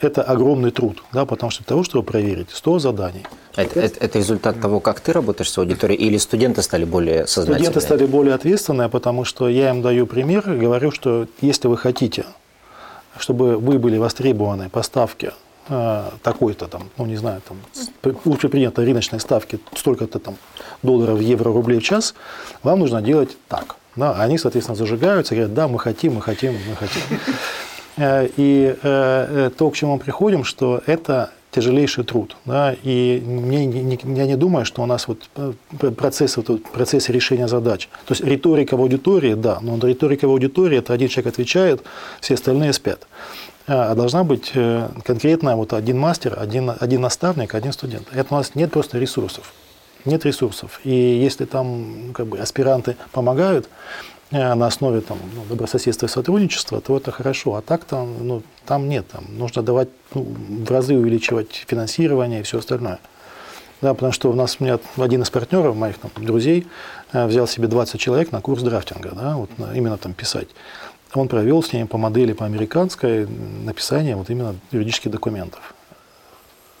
это огромный труд, да, потому что для того, чтобы проверить 100 заданий. Это, это, это результат того, как ты работаешь с аудиторией, или студенты стали более сознательными? Студенты стали более ответственные, потому что я им даю пример говорю, что если вы хотите, чтобы вы были востребованы по ставке э, такой-то там, ну не знаю, там, общепринятой рыночной ставки столько-то там долларов, евро, рублей в час, вам нужно делать так. Да, они, соответственно, зажигаются, говорят, да, мы хотим, мы хотим, мы хотим. Э, и э, э, то, к чему мы приходим, что это тяжелейший труд. Да, и мне, я не думаю, что у нас вот процесс, вот, процесс решения задач. То есть риторика в аудитории, да, но риторика в аудитории – это один человек отвечает, все остальные спят. А должна быть конкретно вот один мастер, один, один наставник, один студент. Это у нас нет просто ресурсов нет ресурсов. И если там как бы, аспиранты помогают э, на основе там, ну, добрососедства и сотрудничества, то это хорошо. А так там, ну, там нет. Там нужно давать ну, в разы увеличивать финансирование и все остальное. Да, потому что у нас у меня один из партнеров моих там, друзей э, взял себе 20 человек на курс драфтинга, да, вот, именно там писать. он провел с ними по модели по американской написание вот именно юридических документов.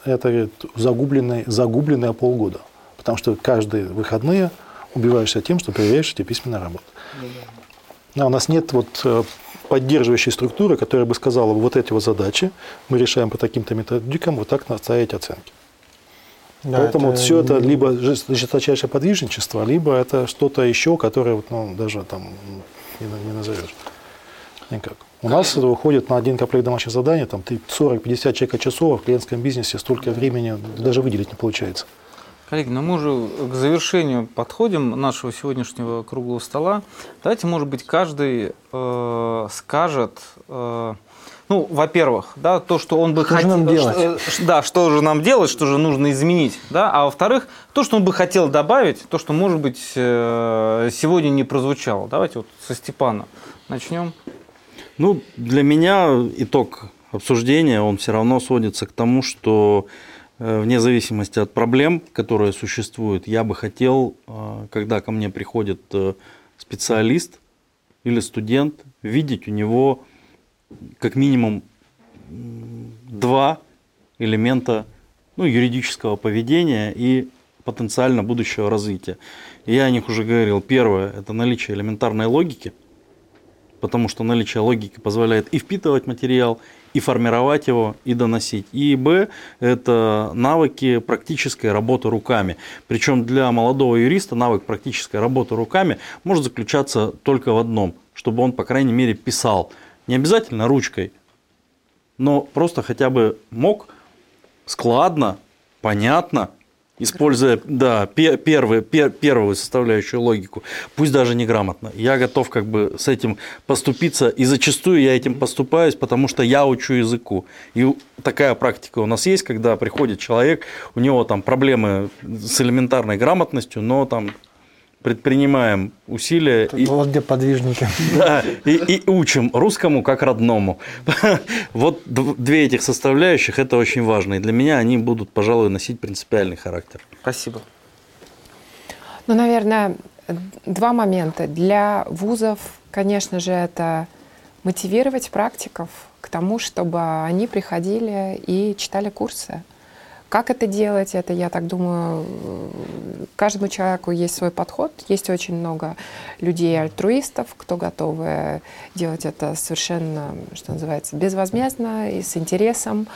Это говорит, загубленные, загубленные полгода. Потому что каждые выходные убиваешься тем, что проверяешь эти письменные работы. А у нас нет вот э, поддерживающей структуры, которая бы сказала, вот эти вот задачи мы решаем по таким-то методикам, вот так наставить оценки. Да, Поэтому это... все это либо жесточайшее подвижничество, либо это что-то еще, которое вот, ну, даже там не, не назовешь. Никак. У нас это выходит на один комплект домашних заданий, там 40-50 человека часов, а в клиентском бизнесе столько времени даже выделить не получается. Коллеги, ну мы уже к завершению подходим нашего сегодняшнего круглого стола. Давайте, может быть, каждый э, скажет, э, ну, во-первых, да, то, что он бы что хотел, делать? Что, да, что же нам делать, что же нужно изменить, да, а во-вторых, то, что он бы хотел добавить, то, что, может быть, э, сегодня не прозвучало. Давайте вот со Степана начнем. Ну, для меня итог обсуждения, он все равно сводится к тому, что Э, вне зависимости от проблем, которые существуют, я бы хотел, э, когда ко мне приходит э, специалист или студент, видеть у него как минимум два элемента ну, юридического поведения и потенциально будущего развития. я о них уже говорил. Первое – это наличие элементарной логики, потому что наличие логики позволяет и впитывать материал, и формировать его, и доносить. И Б – это навыки практической работы руками. Причем для молодого юриста навык практической работы руками может заключаться только в одном, чтобы он, по крайней мере, писал. Не обязательно ручкой, но просто хотя бы мог складно, понятно используя да, первый, пер, первую составляющую логику, пусть даже неграмотно. Я готов как бы с этим поступиться, и зачастую я этим поступаюсь, потому что я учу языку. И такая практика у нас есть, когда приходит человек, у него там проблемы с элементарной грамотностью, но там предпринимаем усилия. и, вот где подвижники. Да, и, и учим русскому как родному. Вот две этих составляющих, это очень важно. И для меня они будут, пожалуй, носить принципиальный характер. Спасибо. Ну, наверное, два момента. Для вузов, конечно же, это мотивировать практиков к тому, чтобы они приходили и читали курсы. Как это делать? Это, я так думаю, каждому человеку есть свой подход. Есть очень много людей-альтруистов, кто готовы делать это совершенно, что называется, безвозмездно и с интересом.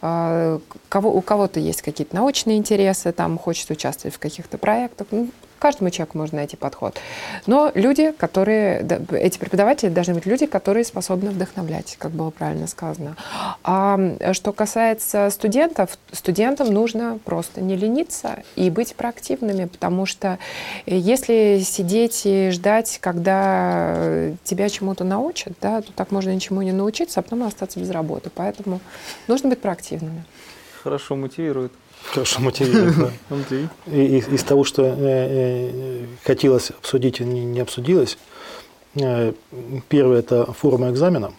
А, кого, у кого-то есть какие-то научные интересы, там хочет участвовать в каких-то проектах. Ну, Каждому человеку можно найти подход. Но люди, которые, эти преподаватели должны быть люди, которые способны вдохновлять, как было правильно сказано. А что касается студентов, студентам нужно просто не лениться и быть проактивными, потому что если сидеть и ждать, когда тебя чему-то научат, да, то так можно ничему не научиться, а потом остаться без работы. Поэтому нужно быть проактивными. Хорошо мотивирует. Хорошо мотивирует, да. И, из, из того, что э, э, хотелось обсудить, не, не обсудилось, э, первое – это форма экзамена,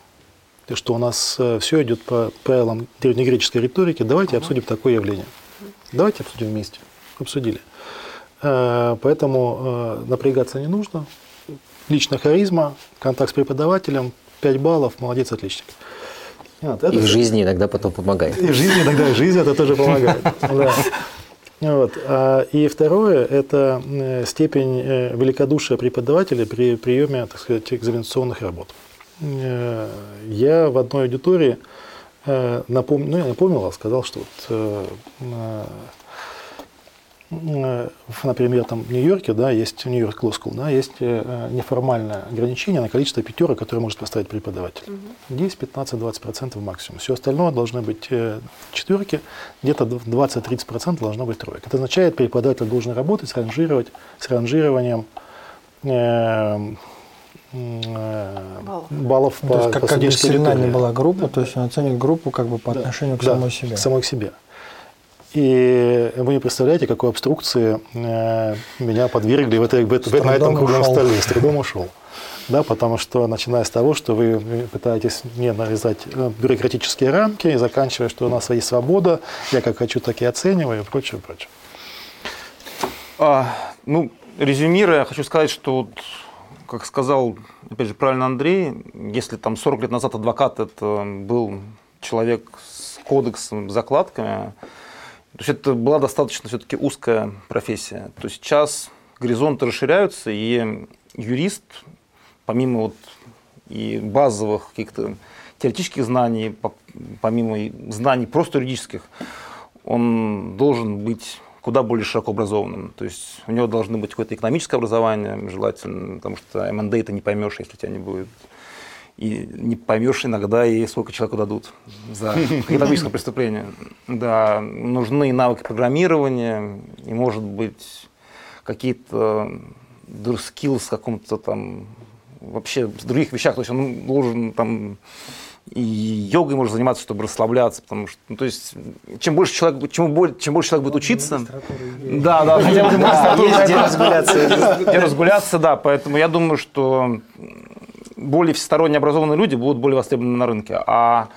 то, что у нас э, все идет по правилам древнегреческой риторики. Давайте обсудим такое явление. Давайте обсудим вместе. Обсудили. Э, поэтому э, напрягаться не нужно. Лично харизма, контакт с преподавателем, 5 баллов, молодец, отличник. Вот, и в жизни иногда потом помогает. И в жизни иногда, и в жизни это тоже помогает. Вот. А, и второе – это э, степень э, великодушия преподавателя при приеме, так сказать, экзаменационных работ. Э, я в одной аудитории напомнил, ну, я напомнил, а сказал, что вот Э, например, там в Нью-Йорке, да, есть Нью-Йорк Law School, да, есть э, неформальное ограничение на количество пятерок, которые может поставить преподаватель. Угу. 10, 15, 20 процентов максимум. Все остальное должны быть э, четверки, где-то 20-30 процентов должно быть троек. Это означает, преподаватель должен работать с, ранжировать, с ранжированием э, баллов, баллов по, то есть, как, по как бы сильна не была группа, то есть он оценит группу как бы по да, отношению к да, самой себе. К самой себе. И вы не представляете, какой обструкции э, меня подвергли в этой, в, в, на этом круглом столе. С трудом ушел. Да, потому что, начиная с того, что вы пытаетесь мне навязать э, бюрократические рамки, и заканчивая, что у нас есть свобода, я как хочу, так и оцениваю, и прочее, прочее. А, ну, резюмируя, хочу сказать, что вот как сказал, опять же, правильно Андрей, если там 40 лет назад адвокат это был человек с кодексом, закладками, то есть это была достаточно все-таки узкая профессия. То есть сейчас горизонты расширяются, и юрист, помимо вот и базовых каких-то теоретических знаний, помимо знаний просто юридических, он должен быть куда более широко образованным. То есть у него должно быть какое-то экономическое образование, желательно, потому что МНД ты не поймешь, если у тебя не будет. И не поймешь иногда и сколько человеку дадут за экономическое преступление. Да, нужны навыки программирования, и, может быть, какие-то skills в каком-то там вообще в других вещах. То есть он должен там и йогой может заниматься, чтобы расслабляться, потому что, ну, то есть, чем больше человек, чем, больше, чем больше человек будет учиться, да, да, хотя бы есть где разгуляться, где разгуляться, да, поэтому я думаю, что более всесторонне образованные люди будут более востребованы на рынке, а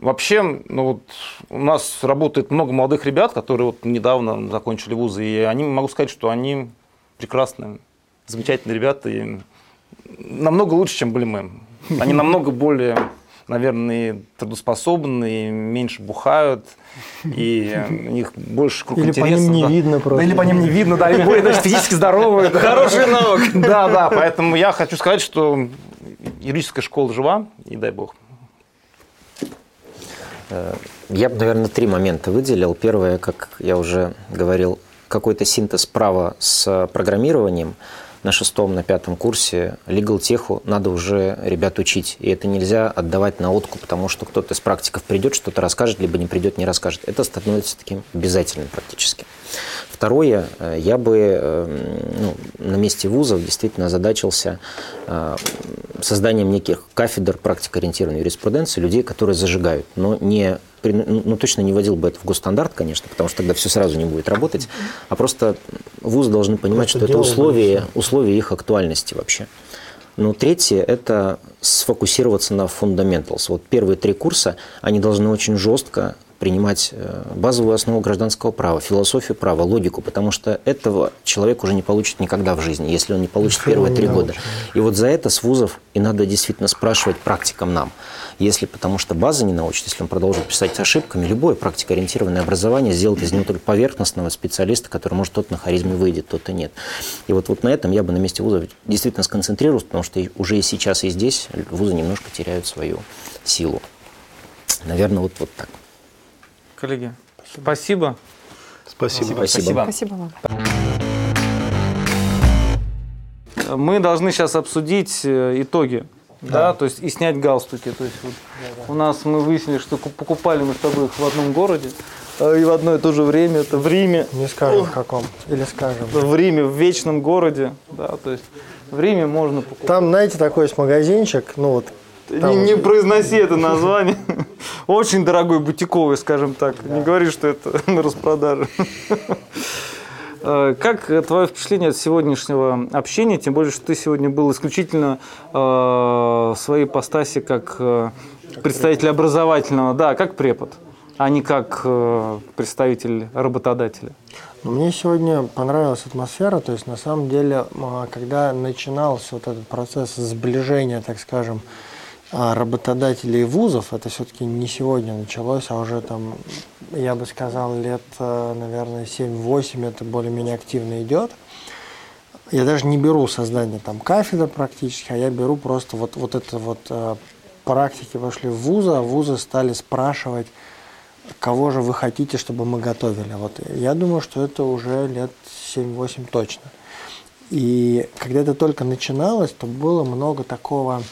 Вообще, ну вот у нас работает много молодых ребят, которые вот недавно закончили вузы, и они могу сказать, что они прекрасные, замечательные ребята, и намного лучше, чем были мы. Они намного более наверное, трудоспособны, меньше бухают, и у них больше круг или интересов. Или по ним не да. видно просто. Да, или по ним не видно, да, и более даже физически здоровые. Хороший навык. Да, да, поэтому я хочу сказать, что юридическая школа жива, и дай бог. Э, я бы, наверное, три момента выделил. Первое, как я уже говорил, какой-то синтез права с программированием – на шестом, на пятом курсе legal теху надо уже ребят учить. И это нельзя отдавать на откуп, потому что кто-то из практиков придет, что-то расскажет, либо не придет, не расскажет. Это становится таким обязательным практически. Второе, э, я бы э, ну, на месте вузов действительно озадачился э, созданием неких кафедр практикоориентированной юриспруденции, людей, которые зажигают, но не ну, ну, точно не вводил бы это в госстандарт, конечно, потому что тогда все сразу не будет работать, а просто вузы должны понимать, просто что это условие, условие их актуальности вообще. Ну, третье – это сфокусироваться на fundamentals. Вот первые три курса, они должны очень жестко принимать э, базовую основу гражданского права, философию права, логику, потому что этого человек уже не получит никогда в жизни, если он не получит Ничего первые три года. И вот за это с вузов и надо действительно спрашивать практикам нам. Если потому что база не научит, если он продолжит писать ошибками, любое практикоориентированное образование сделает из него только поверхностного специалиста, который, может, тот на харизме выйдет, тот и нет. И вот, вот на этом я бы на месте вузов действительно сконцентрировался, потому что уже и сейчас, и здесь вузы немножко теряют свою силу. Наверное, вот, вот так. Коллеги, спасибо. Спасибо. Спасибо. Спасибо вам. Мы должны сейчас обсудить э, итоги да. да, то есть и снять галстуки. То есть вот да, да. у нас мы выяснили, что покупали мы с тобой их в одном городе э, и в одно и то же время. Это в Риме. Не скажем в каком. Или скажем. В Риме, в вечном городе. Да, то есть в Риме можно покупать. Там, знаете, такой есть магазинчик, ну вот не, не произноси это название. Очень дорогой бутиковый, скажем так. Да. Не говори, что это на распродаже. Э, как твое впечатление от сегодняшнего общения, тем более, что ты сегодня был исключительно э, в своей постаси как э, представитель образовательного, да, как препод, а не как представитель работодателя? Ну, мне сегодня понравилась атмосфера, то есть на самом деле, когда начинался вот этот процесс сближения, так скажем, а работодателей вузов, это все-таки не сегодня началось, а уже там, я бы сказал, лет, э, наверное, 7-8 это более-менее активно идет. Я даже не беру создание там кафедр практически, а я беру просто вот, вот это вот э, практики вошли в вузы, а вузы стали спрашивать, кого же вы хотите, чтобы мы готовили. Вот я думаю, что это уже лет 7-8 точно. И когда это только начиналось, то было много такого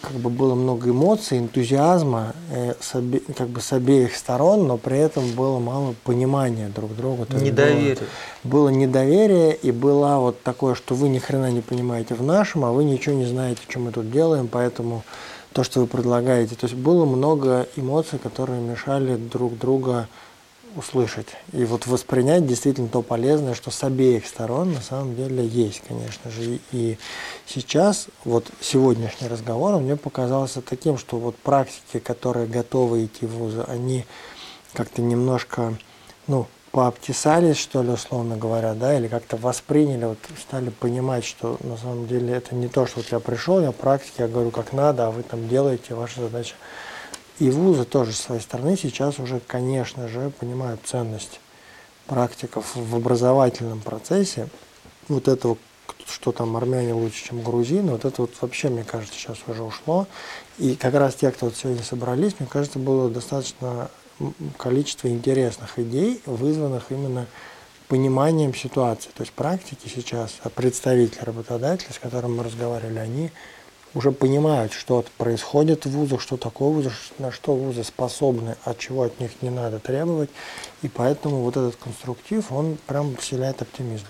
как бы было много эмоций, энтузиазма э, с, обе, как бы с обеих сторон, но при этом было мало понимания друг друга. Недоверие. Было, было недоверие и было вот такое, что вы ни хрена не понимаете в нашем, а вы ничего не знаете, что мы тут делаем, поэтому то, что вы предлагаете. То есть было много эмоций, которые мешали друг друга услышать и вот воспринять действительно то полезное, что с обеих сторон на самом деле есть, конечно же. И сейчас вот сегодняшний разговор мне показался таким, что вот практики, которые готовы идти в вузы, они как-то немножко ну, пообтесались, что ли, условно говоря, да, или как-то восприняли, вот стали понимать, что на самом деле это не то, что вот я пришел, я практик, я говорю, как надо, а вы там делаете, ваша задача. И вузы тоже с своей стороны сейчас уже, конечно же, понимают ценность практиков в образовательном процессе. Вот этого, что там армяне лучше, чем грузины, вот это вот вообще, мне кажется, сейчас уже ушло. И как раз те, кто вот сегодня собрались, мне кажется, было достаточно количество интересных идей, вызванных именно пониманием ситуации. То есть практики сейчас, представители работодателя, с которым мы разговаривали, они уже понимают, что происходит в вузах, что такое вузы, на что вузы способны, от чего от них не надо требовать. И поэтому вот этот конструктив, он прям вселяет оптимизм.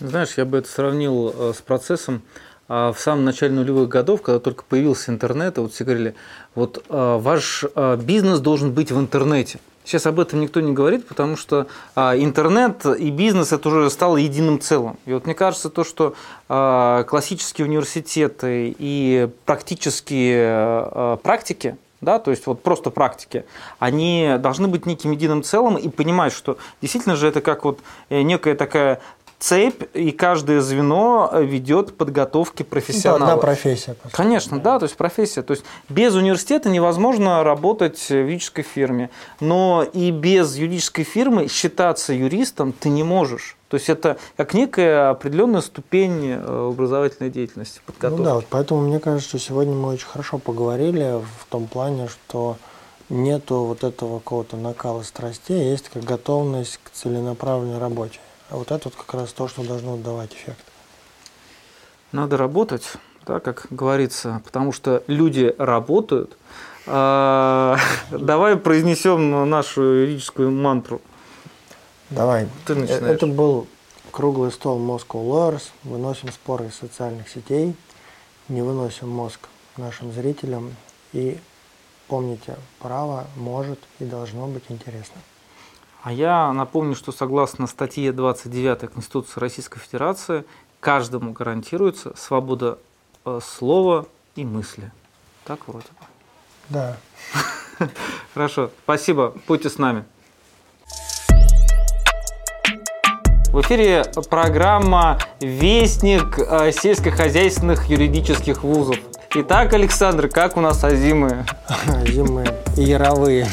Знаешь, я бы это сравнил э, с процессом а в самом начале нулевых годов, когда только появился интернет, вот все говорили, вот э, ваш бизнес должен быть в интернете. Сейчас об этом никто не говорит, потому что а, интернет и бизнес это уже стало единым целым. И вот мне кажется, то, что а, классические университеты и практические а, практики, да, то есть вот просто практики, они должны быть неким единым целым и понимать, что действительно же это как вот э, некая такая цепь, и каждое звено ведет к подготовке профессионалов. Да, одна профессия. Конечно, да, то есть профессия. То есть без университета невозможно работать в юридической фирме, но и без юридической фирмы считаться юристом ты не можешь. То есть это как некая определенная ступень э, образовательной деятельности, подготовки. Ну да, вот поэтому мне кажется, что сегодня мы очень хорошо поговорили в том плане, что нету вот этого какого-то накала страстей, а есть готовность к целенаправленной работе. А вот это вот как раз то, что должно давать эффект. Надо работать, да, как говорится, потому что люди работают. А, давай произнесем нашу юридическую мантру. Давай. Ты начинаешь. Это был круглый стол Moscow Lawyers. Выносим споры из социальных сетей, не выносим мозг нашим зрителям. И помните, право может и должно быть интересно. А я напомню, что согласно статье 29 Конституции Российской Федерации, каждому гарантируется свобода э, слова и мысли. Так вроде бы. Да. Хорошо, спасибо. Будьте с нами. В эфире программа «Вестник э, сельскохозяйственных юридических вузов». Итак, Александр, как у нас азимы? Азимы яровые.